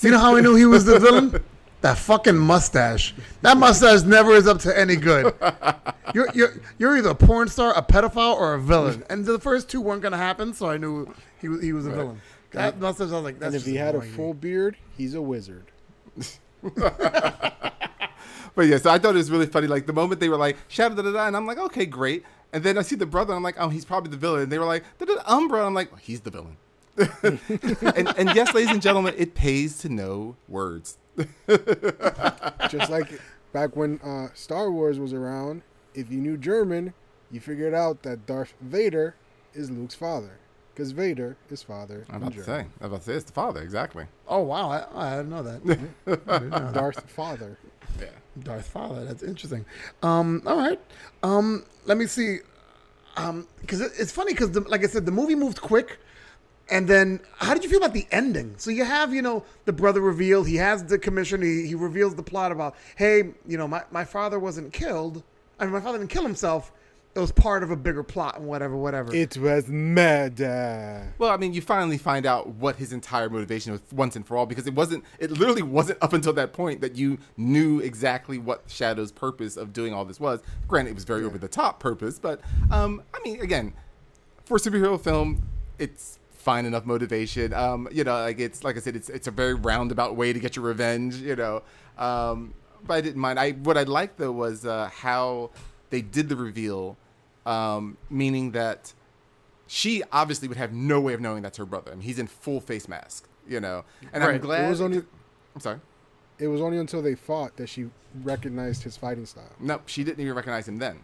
You know how I knew he was the villain? That fucking mustache. That mustache never is up to any good. You're you're you're either a porn star, a pedophile, or a villain. And the first two weren't gonna happen, so I knew he was he was a villain. That mustache, I was like, that's and if he had a annoying me. full beard, he's a wizard. But yeah, so I thought it was really funny. Like the moment they were like Shadow, da da da, and I'm like, okay, great. And then I see the brother, and I'm like, oh, he's probably the villain. And they were like, Umbra. I'm like, he's the villain. and, and yes, ladies and gentlemen, it pays to know words. Just like back when uh, Star Wars was around, if you knew German, you figured out that Darth Vader is Luke's father. Because Vader is father I'm in about to say, I'm about to say, it's the father, exactly. Oh wow, I, I didn't know that. Didn't know that. Darth father. Yeah. Darth Father. That's interesting. Um, all right. Um, let me see. Um, because it, it's funny because, like I said, the movie moved quick. And then, how did you feel about the ending? So you have, you know, the brother revealed. He has the commission. He, he reveals the plot about, hey, you know, my, my father wasn't killed. I mean, my father didn't kill himself. It was part of a bigger plot and whatever, whatever. It was murder. Well, I mean, you finally find out what his entire motivation was once and for all because it wasn't, it literally wasn't up until that point that you knew exactly what Shadow's purpose of doing all this was. Granted, it was very over the top purpose, but um, I mean, again, for a superhero film, it's fine enough motivation. Um, you know, like it's like I said, it's it's a very roundabout way to get your revenge. You know, um, but I didn't mind. I what I liked though was uh, how they did the reveal, um, meaning that she obviously would have no way of knowing that's her brother. I mean, he's in full face mask. You know, and I'm glad. It was only I'm sorry. it was only until they fought that she recognized his fighting style. No, she didn't even recognize him then.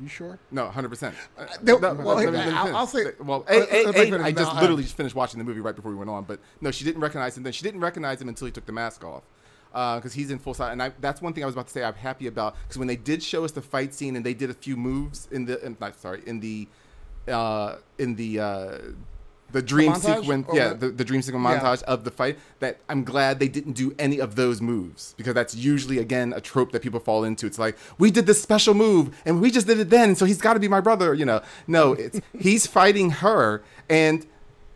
You sure? No, hundred percent. there- well, hey, I'll- I'll say- Well, uh, A, uh, A, let A, me finish, I just literally just finished watching the movie right before we went on, but no, she didn't recognize him. Then she didn't recognize him until he took the mask off, because he's in full sight. And I, that's one thing I was about to say. I'm happy about because when they did show us the fight scene and they did a few moves in the, in, not sorry, in the, uh, in the. Uh, the dream montage? sequence, yeah, what? the, the dream sequence Yeah. montage of the fight. That I'm glad they didn't do any of those moves because that's usually again a trope that people fall into. It's like we did this special move and we just did it then, so he's got to be my brother. You know, no, it's he's fighting her and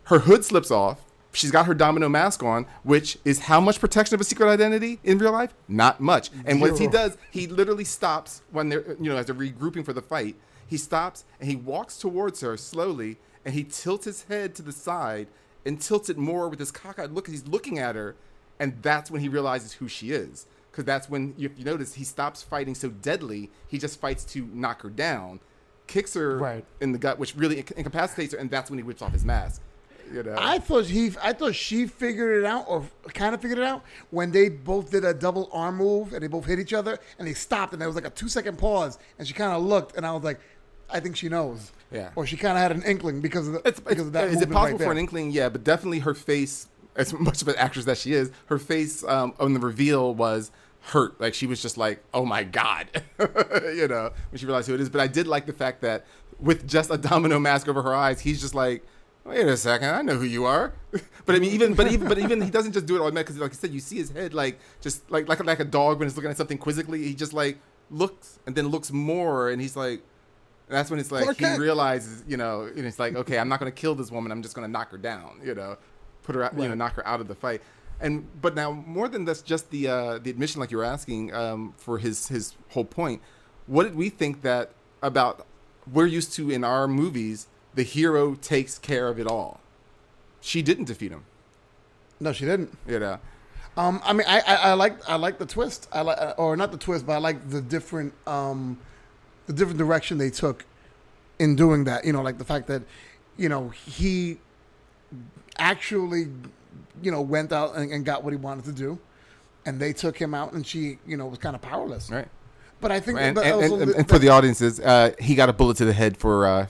her hood slips off. She's got her domino mask on, which is how much protection of a secret identity in real life? Not much. And what he does, he literally stops when they're, you know, as they're regrouping for the fight. He stops and he walks towards her slowly, and he tilts his head to the side and tilts it more with his cockeyed look. He's looking at her, and that's when he realizes who she is. Because that's when you, you notice he stops fighting so deadly. He just fights to knock her down, kicks her Right. in the gut, which really incapacitates her, and that's when he whips off his mask. You know, I thought he, I thought she figured it out, or kind of figured it out when they both did a double arm move and they both hit each other, and they stopped, and there was like a two second pause, and she kind of looked, and I was like, I think she knows, Yeah. or she kind of had an inkling because of the, It's, because of that. is it possible right for an inkling? Yeah, but definitely her face as much of an actress that she is, her face um, on the reveal was hurt. Like she was just like, "Oh my god," you know, when she realized who it is. But I did like the fact that with just a domino mask over her eyes, he's just like. Wait a second, I know who you are. but I mean, even, but even, but even, he doesn't just do it automatically. Because, like you said, you see his head, like just like like like a dog when it's looking at something quizzically. He just like looks and then looks more, and he's like, and that's when it's like Clark he Kent. realizes, you know, and it's like, okay, I'm not going to kill this woman. I'm just going to knock her down, you know, put her, out, you know, knock her out of the fight. And but now more than that's just the uh, the admission, like you were asking um, for his his whole point. What did we think that about? We're used to in our movies, the hero takes care of it all. She didn't defeat him, No, she didn't. you know. Um, I mean, I, I, I like I like the twist. I like, or not the twist, but I like the different um, the different direction they took in doing that. You know, like the fact that you know he actually you know went out and, and got what he wanted to do, and they took him out, and she you know was kind of powerless. Right. But I think And, that and, also and, the- and for the audiences, uh, he got a bullet to the head for uh,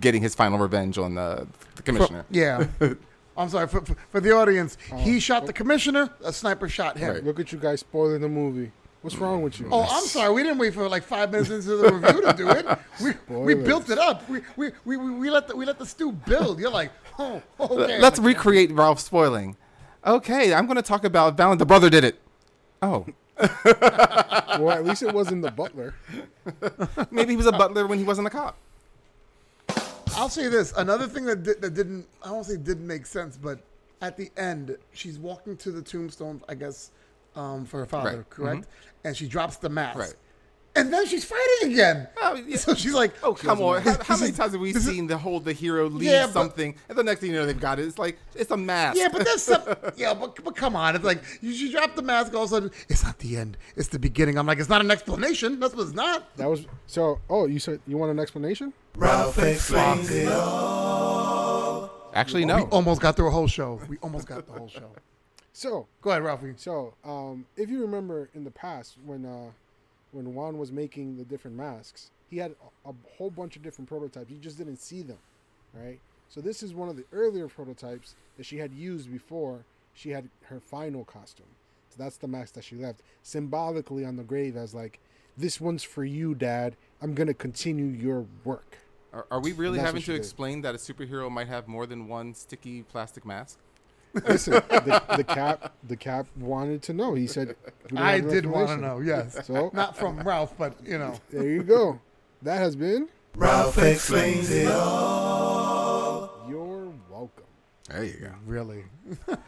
getting his final revenge on the, the commissioner. yeah. I'm sorry for, for, for the audience. he shot the commissioner. A sniper shot him. Right. Look at you guys spoiling the movie. What's wrong with you? Oh, I'm sorry. We didn't wait for like five minutes into the review to do it. We we built it up. We we, we, we, let the we let the stew build. You're like, oh, okay. Let's recreate Ralph spoiling. Okay, I'm going to talk about Valent. The brother did it. Oh, well, at least it wasn't the butler. maybe he was a butler when he wasn't a cop. I'll say this. Another thing that did, that didn't I won't say didn't make sense, but at the end, she's walking to the tombstone, I guess, um, for her father, Right. correct? And she drops the mask. Right. And then she's fighting again. Oh, yeah. So she's like, Oh come on! How, how many times have we this is- seen the whole the hero leave Yeah, but- something, and the next thing you know they've got it? It's like it's a mask. Yeah, but that's some, yeah, but, but come on. It's like you, you drop the mask, all of a sudden it's not the end, it's the beginning. I'm like, it's not an explanation. That's what it's not. That was so. Oh, you said you want an explanation? actually no. We no. almost got through a whole show. We almost got the whole show. So, Go ahead, Ralphie. so um, if you remember in the past when uh, when Juan was making the different masks, he had a, a whole bunch of different prototypes. You just didn't see them, right? So this is one of the earlier prototypes that she had used before she had her final costume. So that's the mask that she left symbolically on the grave as like, "This one's for you, Dad. I'm gonna continue your work." Are, are we really having to did. explain that a superhero might have more than one sticky plastic mask? Listen, the, the cap, the cap wanted to know. He said, I did want to know, yes. So Not from Ralph, but you know. there you go. That has been Ralph explains it all. You're welcome. There you go. Really?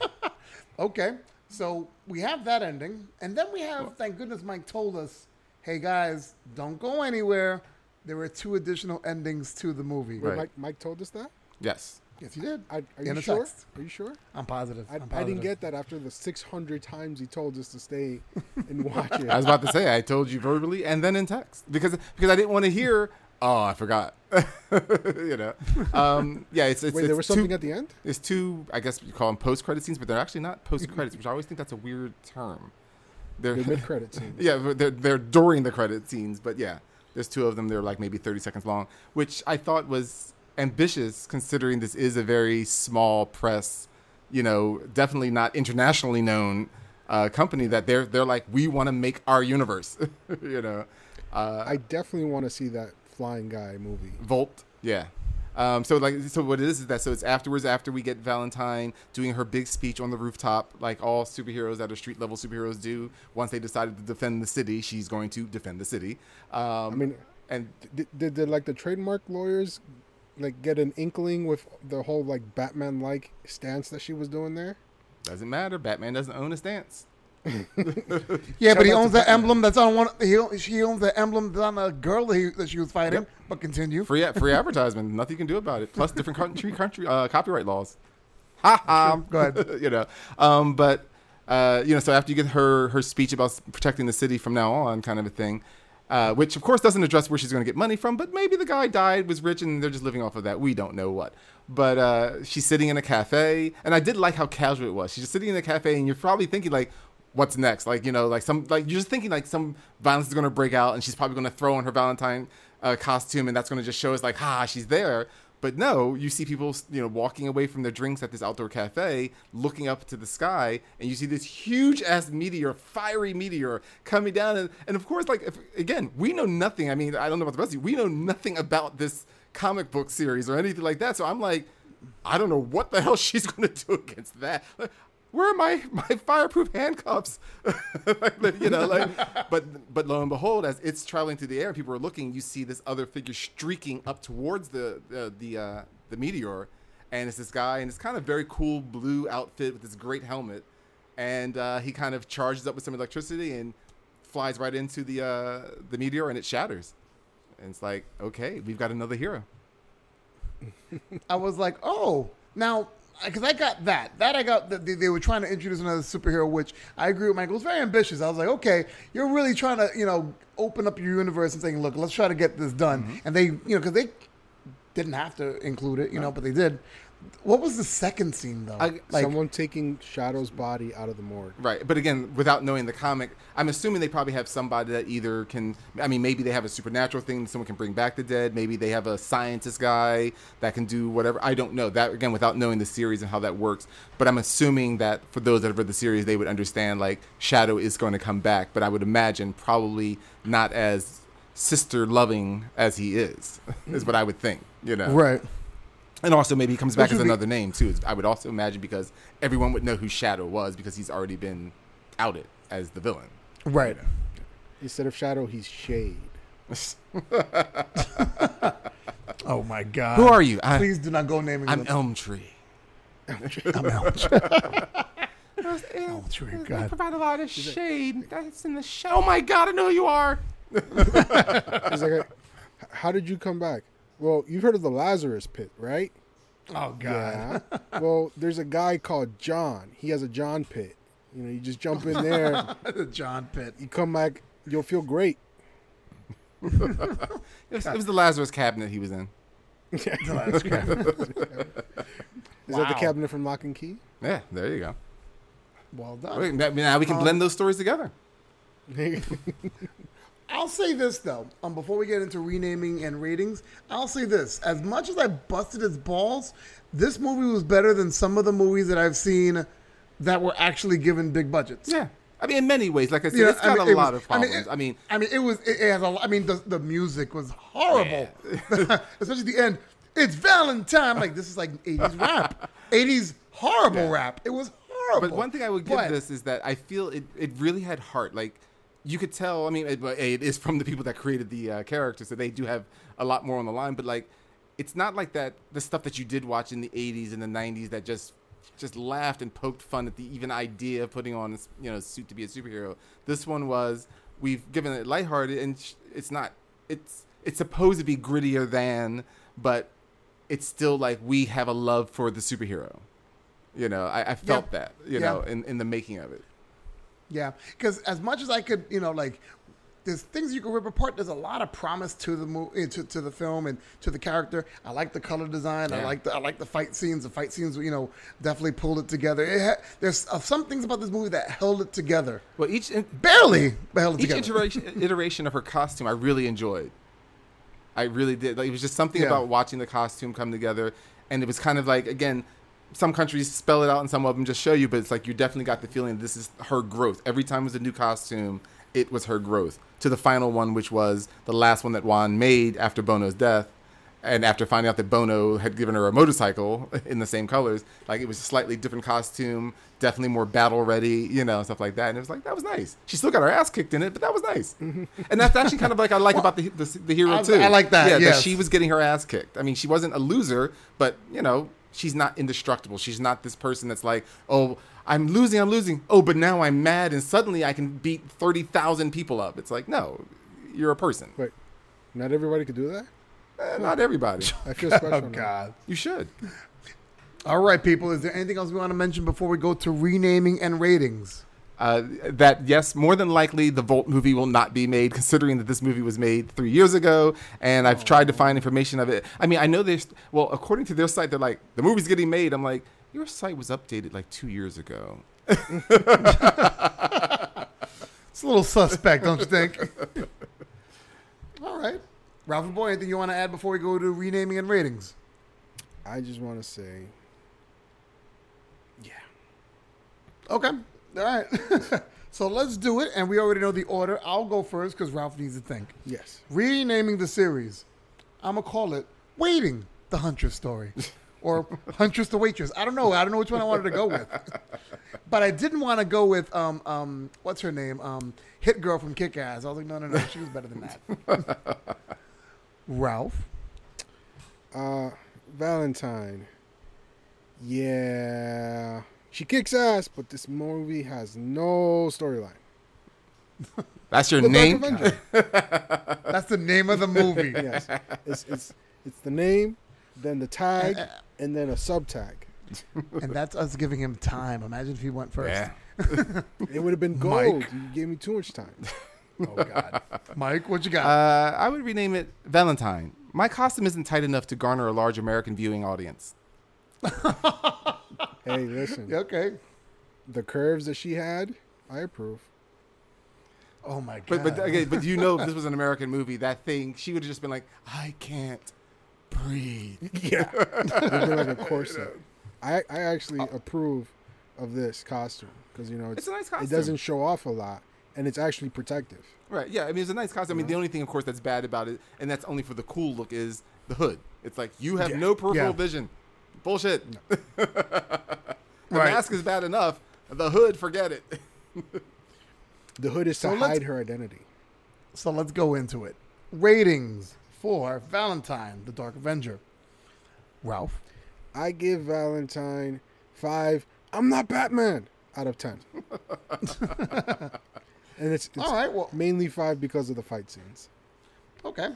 okay. So we have that ending. And then we have, thank goodness Mike told us, hey guys, don't go anywhere. There were two additional endings to the movie. Right. Mike, Mike told us that. Yes. Yes, he did. I, are you sure? text. Are you sure? I'm positive. I, I'm I didn't get that after the 600 times he told us to stay and watch it. I was about to say I told you verbally and then in text because because I didn't want to hear. Oh, I forgot. you know. Um, yeah, it's it's Wait, it's there was something at the end. It's two. I guess you call them post credit scenes, but they're actually not post credits, which I always think that's a weird term. They're, The mid-credit scenes. yeah, they're they're during the credit scenes, but yeah, there's two of them. They're like maybe 30 seconds long, which I thought was ambitious considering this is a very small press, you know, definitely not internationally known uh, company. That they're they're like we want to make our universe, you know. Uh, I definitely want to see that Flying Guy movie. Volt. Yeah. Um, so like so what it is is that so it's afterwards after we get Valentine doing her big speech on the rooftop like all superheroes that are street level superheroes do once they decided to defend the city she's going to defend the city um, I mean, and did, did, did like the trademark lawyers like get an inkling with the whole like Batman-like stance that she was doing there? doesn't matter Batman doesn't own a stance Yeah, but he owns the Batman. emblem that's on one. He she owns the emblem that's on a girl that, he, that she was fighting. But continue. free free advertisement nothing you can do about it plus different country country uh, copyright laws ha ha Go ahead. you know um, but uh, you know so after you get her her speech about protecting the city from now on kind of a thing uh, which of course doesn't address where she's going to get money from but maybe the guy died was rich and they're just living off of that. We don't know what. But uh, she's sitting in a cafe and i did like how casual it was. She's just sitting in a cafe and you're probably thinking like what's next? Like you know like some like you're just thinking like some violence is going to break out and she's probably going to throw on her valentine uh, costume and that's going to just show us like ha she's there But no, you see people, you know, walking away from their drinks at this outdoor cafe, looking up to the sky, and you see this huge ass meteor, fiery meteor, coming down, and, and of course, like if, again, we know nothing. I mean, I don't know about the rest of you. We know nothing about this comic book series or anything like that. So I'm like, I don't know what the hell she's going to do against that. Where are my my fireproof handcuffs? You know, like, but but lo and behold, as it's traveling through the air people are looking, you see this other figure streaking up towards the the the, uh, the meteor, and it's this guy in this kind of very cool blue outfit with this great helmet, and uh, he kind of charges up with some electricity and flies right into the uh, the meteor and it shatters, and it's like, okay, we've got another hero. I was like, oh, now because I got that. That I got. That they, they were trying to introduce another superhero, which I agree with Michael. It was very ambitious. I was like, okay, you're really trying to, you know, open up your universe and saying, look, let's try to get this done. Mm-hmm. And they, you know, because they didn't have to include it, you know, but they did. What was the second scene though? I- like, Someone taking Shadow's body out of the morgue. Right, but again, without knowing the comic, I'm assuming they probably have somebody that either can. I mean, maybe they have a supernatural thing, someone can bring back the dead. Maybe they have a scientist guy that can do whatever. I don't know that again without knowing the series and how that works. But I'm assuming that for those that have read the series, they would understand like Shadow is going to come back. But I would imagine probably not as sister loving as he is. is what I would think. You know, right. And also maybe he comes back as would be- another name too. I would also imagine because everyone would know who Shadow was because he's already been outed as the villain. Right. Instead of Shadow, he's Shade. Oh my God. Who are you? I, Please do not go naming I'm them. Elm Tree. I'm Elm Tree. Elm Tree. God. provide a lot of shade. That's in the show. Oh my god, I know who you are. He's like, how did you come back? Well, you've heard of the Lazarus Pit, right? Oh God. Yeah. well, there's a guy called John. He has a John Pit. You know, you just jump in there, the John pit. you come back, you'll feel great. It was, it was the Lazarus cabinet he was in. Yeah, yeah. Is that the cabinet from Locke and Key? Yeah, there you go. Well done. Wait, now- now we can um, blend those stories together. I'll say this though. Um, before we get into renaming and ratings, I'll say this: as much as I busted his balls, this movie was better than some of the movies that I've seen that were actually given big budgets. Yeah, I mean, in many ways, like I said, know, it's I got mean, a it lot was- of problems. I mean, it, I mean, I mean, it was. It, has a. lot- I mean, the the music was horrible, especially the end. It's Valentine. Like this is like '80s rap, '80s horrible rap. It was horrible. But one thing I would give But- this is that I feel it, it really had heart. Like you could tell. I mean, it, it is from the people that created the uh, character, so they do have a lot more on the line. But like, it's not like that. The stuff that you did watch in the '80s and the '90s that just just laughed and poked fun at the even idea of putting on you know, suit to be a superhero. This one was we've given it lighthearted, and sh- it's not. It's it's supposed to be grittier than, but it's still like we have a love for the superhero. You know, I, I felt Yeah. that, you Yeah. know, in, in the making of it. Yeah, because as much as I could, you know, like there's things you can rip apart. There's a lot of promise to the movie, to, to the film, and to the character. I like the color design. I like the I like the fight scenes. The fight scenes, you know, definitely pulled it together. It ha- there's uh, some things about this movie that held it together. Well, each in, Barely, held it each together. iteration, iteration of her costume, I really enjoyed. I really did. Like, it was just something Yeah. about watching the costume come together, and it was kind of like again, some countries spell it out, and some of them just show you. But it's like you definitely got the feeling this is her growth. Every time it was a new costume, it was her growth. To the final one, which was the last one that Juan made after Bono's death. And after finding out that Bono had given her a motorcycle in the same colors, like it was a slightly different costume, definitely more battle ready, you know, stuff like that. And it was like that was nice. She still got her ass kicked in it, but that was nice. and that's actually kind of like I like about the, the the hero I- too. I like that, Yeah, yes. she was getting her ass kicked. I mean, she wasn't a loser, but you know, she's not indestructible. She's not this person that's like, oh, I'm losing, I'm losing. Oh, but now I'm mad, and suddenly I can beat thirty thousand people up. It's like, no, you're a person. Wait, not everybody could do that? Eh, not everybody. I feel special. Oh now. God! You should. All right, people. Is there anything else we want to mention before we go to renaming and ratings? Uh, that yes, more than likely the Volt movie will not be made, considering that this movie was made three years ago. And I've tried to find information of it. I mean, I know there's well, according to their site, they're like the movie's getting made. I'm like, your site was updated like two years ago. It's a little suspect, don't you think? All right, Ralph and Boy. Anything you want to add before we go to renaming and ratings? I just want to say, yeah. Okay. All right. so let's do it. And we already know the order. I'll go first because Ralph needs to think. Yes. Renaming the series. I'm going to call it Waiting the Huntress Story. or Huntress the Waitress. I don't know. I don't know which one I wanted to go with. but I didn't want to go with, um, um, what's her name? Um, Hit Girl from Kick Ass. I was like, no, no, no. She was better than that. Ralph. Uh, Valentine. Yeah. She kicks ass, but this movie has no storyline. That's your The name. That's the name of the movie. yes. It's, it's, it's the name, then the tag, and then a sub tag. And that's us giving him time. Imagine if he went first. Yeah. It would have been Mike. gold. You gave me too much time. Oh, God. Mike, what you got? Uh, I would rename it Valentine. My costume isn't tight enough to garner a large American viewing audience. Hey, listen. okay. The curves that she had, I approve. Oh, my God. But but okay, but you know if this was an American movie, that thing she would have just been like, I can't breathe. Yeah. It'd be like a corset. I, I actually oh. approve of this costume because, you know, it's, It's a nice costume. it doesn't show off a lot and it's actually protective. Right. Yeah. I mean, it's a nice costume. I mean, the only thing, of course, that's bad about it, and that's only for the cool look, is the hood. It's like you have Yeah. no peripheral Yeah. vision. Bullshit. the Right. mask is bad enough. The hood, forget it. The hood is So to let's- hide her identity. So let's go into it. Ratings for Valentine, the Dark Avenger. Ralph. I give Valentine five. I'm not Batman out of ten. and it's, it's All right, well- mainly five because of the fight scenes. Okay.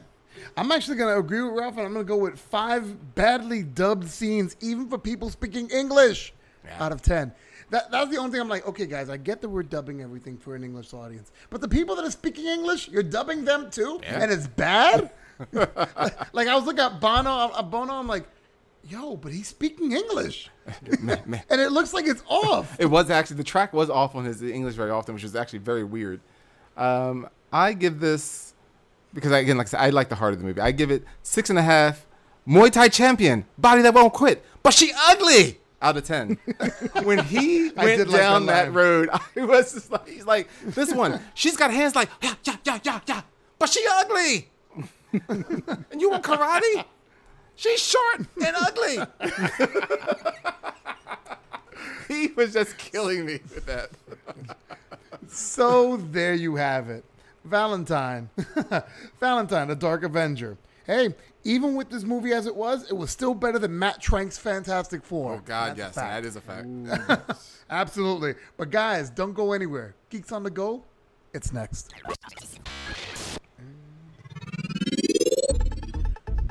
I'm actually going to agree with Ralph, and I'm going to go with five badly dubbed scenes, even for people speaking English, out of 10. That, that's the only thing I'm like, okay, guys, I get that we're dubbing everything for an English audience, but the people that are speaking English, you're dubbing them too, and it's bad? like, I was looking at Bono, uh, Bono, I'm like, yo, but he's speaking English. and it looks like it's off. It was actually the track was off on his English very often, which is actually very weird. Um, I give this because I, again, like I said, I like the heart of the movie. I give it six and a half. Muay Thai champion, body that won't quit, but she ugly. Out of ten. when he went like down that that, line. road, I was just like, he's like, this one, she's got hands like, yeah, yeah, yeah, yeah, yeah, but she ugly. and you want karate? She's short and ugly. he was just killing me with that. So there you have it. Valentine. Valentine, the Dark Avenger. Hey, even with this movie as it was, it was still better than Matt Trank's Fantastic Four. Oh God, That's yes, that is a fact. Absolutely. But guys, don't go anywhere. Geeks on the go. It's next.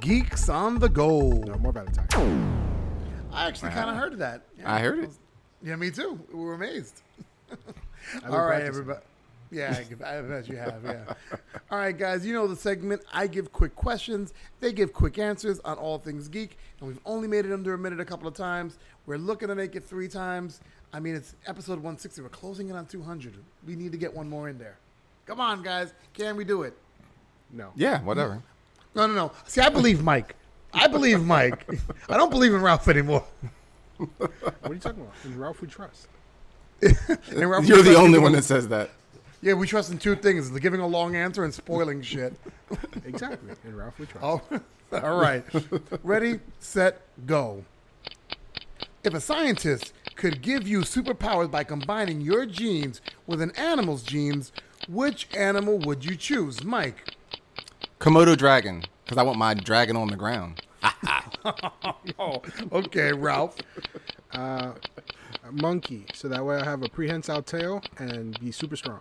Geeks on the go. No more Valentine. I actually kind of heard of that. Yeah. I heard it. Yeah, me too. We were amazed. All right, practicing. everybody. Yeah, I give- I bet you have. Yeah. All right, guys. You know the segment. I give quick questions. They give quick answers on all things geek, and we've only made it under a minute a couple of times. We're looking to make it three times. I mean, it's episode 160. We're closing in on 200. We need to get one more in there. Come on, guys. Can we do it? No. Yeah, whatever. No, no, no. See, I believe Mike. I believe Mike. I don't believe in Ralph anymore. What are you talking about? In Ralph we trust. Ralph- You're the only one that says that. Yeah, we trust in two things: the giving a long answer and spoiling shit. Exactly. And Ralph we trust. Oh, all right. Ready, set, go. If a scientist could give you superpowers by combining your genes with an animal's genes, which animal would you choose, Mike? Komodo dragon, because I want my dragon on the ground. Oh, okay, Ralph. Uh, a monkey, so that way I have a prehensile tail and be super strong.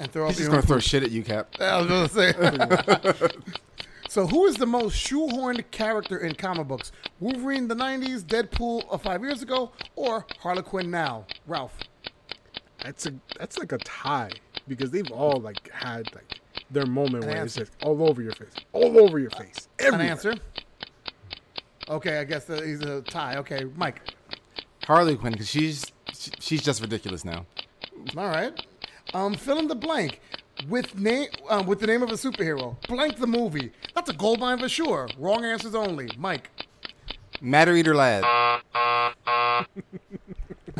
And throw up He's just gonna own throw shit at you, Cap. I was gonna say. so, who is the most shoehorned character in comic books? Wolverine the '90s, Deadpool of five years ago, or Harley Quinn now? Ralph. That's a that's like a tie because they've all like had like their moment An where answer. it's just all over your face, all over your face. An answer. Okay, I guess that he's a tie. Okay, Mike. Harley Quinn, because she's she's just ridiculous now. All right. Um, fill in the blank with name um, with the name of a superhero. Blank the movie. That's a gold mine for sure. Wrong answers only. Mike. Matter Eater Lad.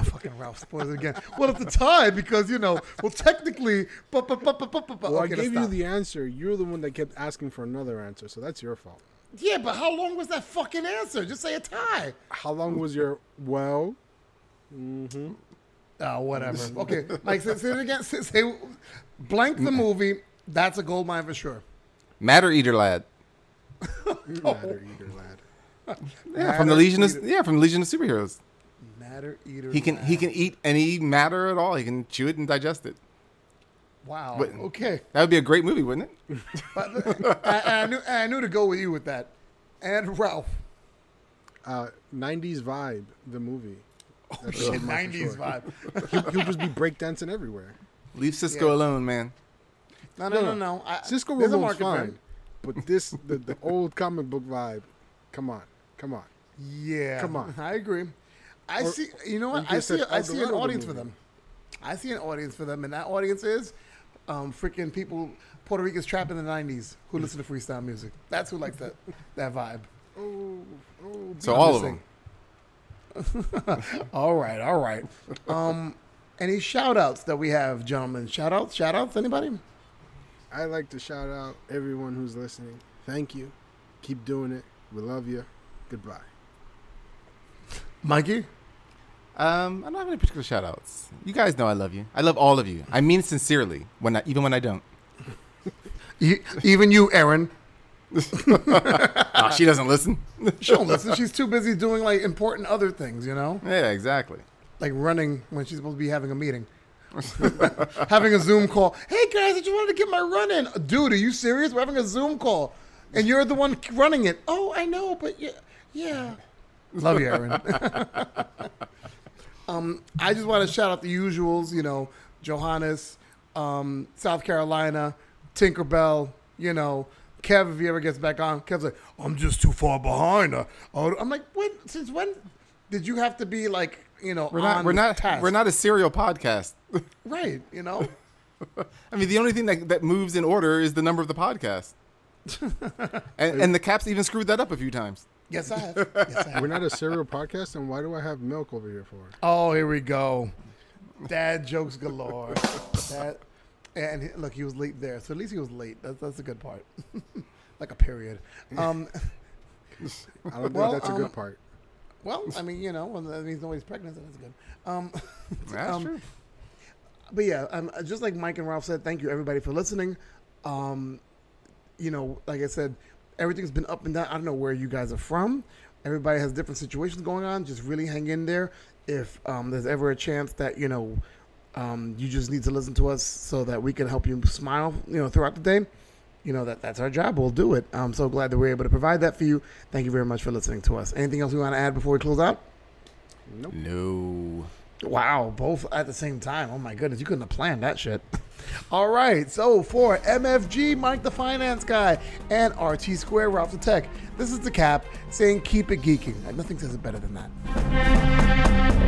Fucking Ralph spoils it again. Well, it's a tie because you know. Well, technically, but but but but but but. Well, okay, I gave you the answer. You're the one that kept asking for another answer, so that's your fault. Yeah, but how long was that fucking answer? Just say a tie. How long was your well? Oh, whatever. Okay, Mike, say, say it again. Say, say blank the mm. movie. That's a gold mine for sure. Matter Eater Lad. Matter eater lad. Yeah, from the Legion of yeah, from the Legion of Superheroes. Matter eater. He can he can eat any matter at all. He can chew it and digest it. Wow. But- okay. That would be a great movie, wouldn't it? But uh, I, I knew I knew to go with you with that. And Ralph. Uh, 90s vibe, the movie. That's Shit, Gold Mine for 90s sure. vibe. He'll, he'll just be breakdancing everywhere. Leave Cisco Yeah. alone, man. No, no, no, no. I, Cisco there's a for fine, him. but this the, the old comic book vibe. Come on, come on. Yeah. Come on. I agree. I Or- see. You know what? you I see. said I see an Eldorado the audience for them. I see an audience for them, and that audience is um, freaking people, Puerto Ricans trapped in the '90s who listen to freestyle music. That's who likes that that vibe. Oh, oh, So I'm all of them. All right, all right. Um, any shout outs that we have, gentlemen? Shout outs, shout outs, anybody? I'd like to shout out everyone who's listening. Thank you. Keep doing it. We love you. Goodbye. Mikey? Um, I don't have any particular shout outs. You guys know I love you. I love all of you. I mean sincerely, when I, even when I don't. You, even you, Erin. Ah, she doesn't listen. She don't listen. She's too busy doing like important other things, you know? yeah, exactly. Like running when she's supposed to be having a meeting. having a Zoom call. Hey guys, I just wanted to get my run in. Dude, are you serious? We're having a Zoom call. And you're the one running it. Oh, I know, but yeah. Yeah. Love you, Erin. um, I just want to shout out the usuals, you know, Johannes, um, South Carolina, Tinkerbell, you know, Kev, if he ever gets back on, Kev's like, I'm just too far behind. Uh, oh, I'm like, when? Since when did you have to be like, you know, We're not. on We're not. task? We're not a serial podcast. right. You know, I mean, the only thing that, that moves in order is the number of the podcast. and, and the caps even screwed that up a few times. yes, I have. Yes, I have. We're not a serial podcast, and why do I have milk over here for? Oh, here we go. Dad jokes galore. That and look, he was late there, so at least he was late. That's that's a good part. like a period. Um, I don't Well, think that's a um, good part. well, I mean, you know, when that means nobody's pregnant, so that's good. Um, That's Um, true. but yeah, um, just like Mike and Ralph said, thank you everybody for listening. Um, you know, like I said, everything's been up and down. I don't know where you guys are from. Everybody has different situations going on. Just really hang in there. If um, there's ever a chance that you know um, you just need to listen to us so that we can help you smile, you know, throughout the day. You know that that's our job. We'll do it. I'm so glad that we're able to provide that for you. Thank you very much for listening to us. Anything else we want to add before we close out? No. Wow, both at the same time. Oh my goodness, you couldn't have planned that shit. All right, so for MFG, Mike the Finance Guy, and RT Square, Ralph the Tech, this is the cap saying keep it geeking. Nothing says it better than that.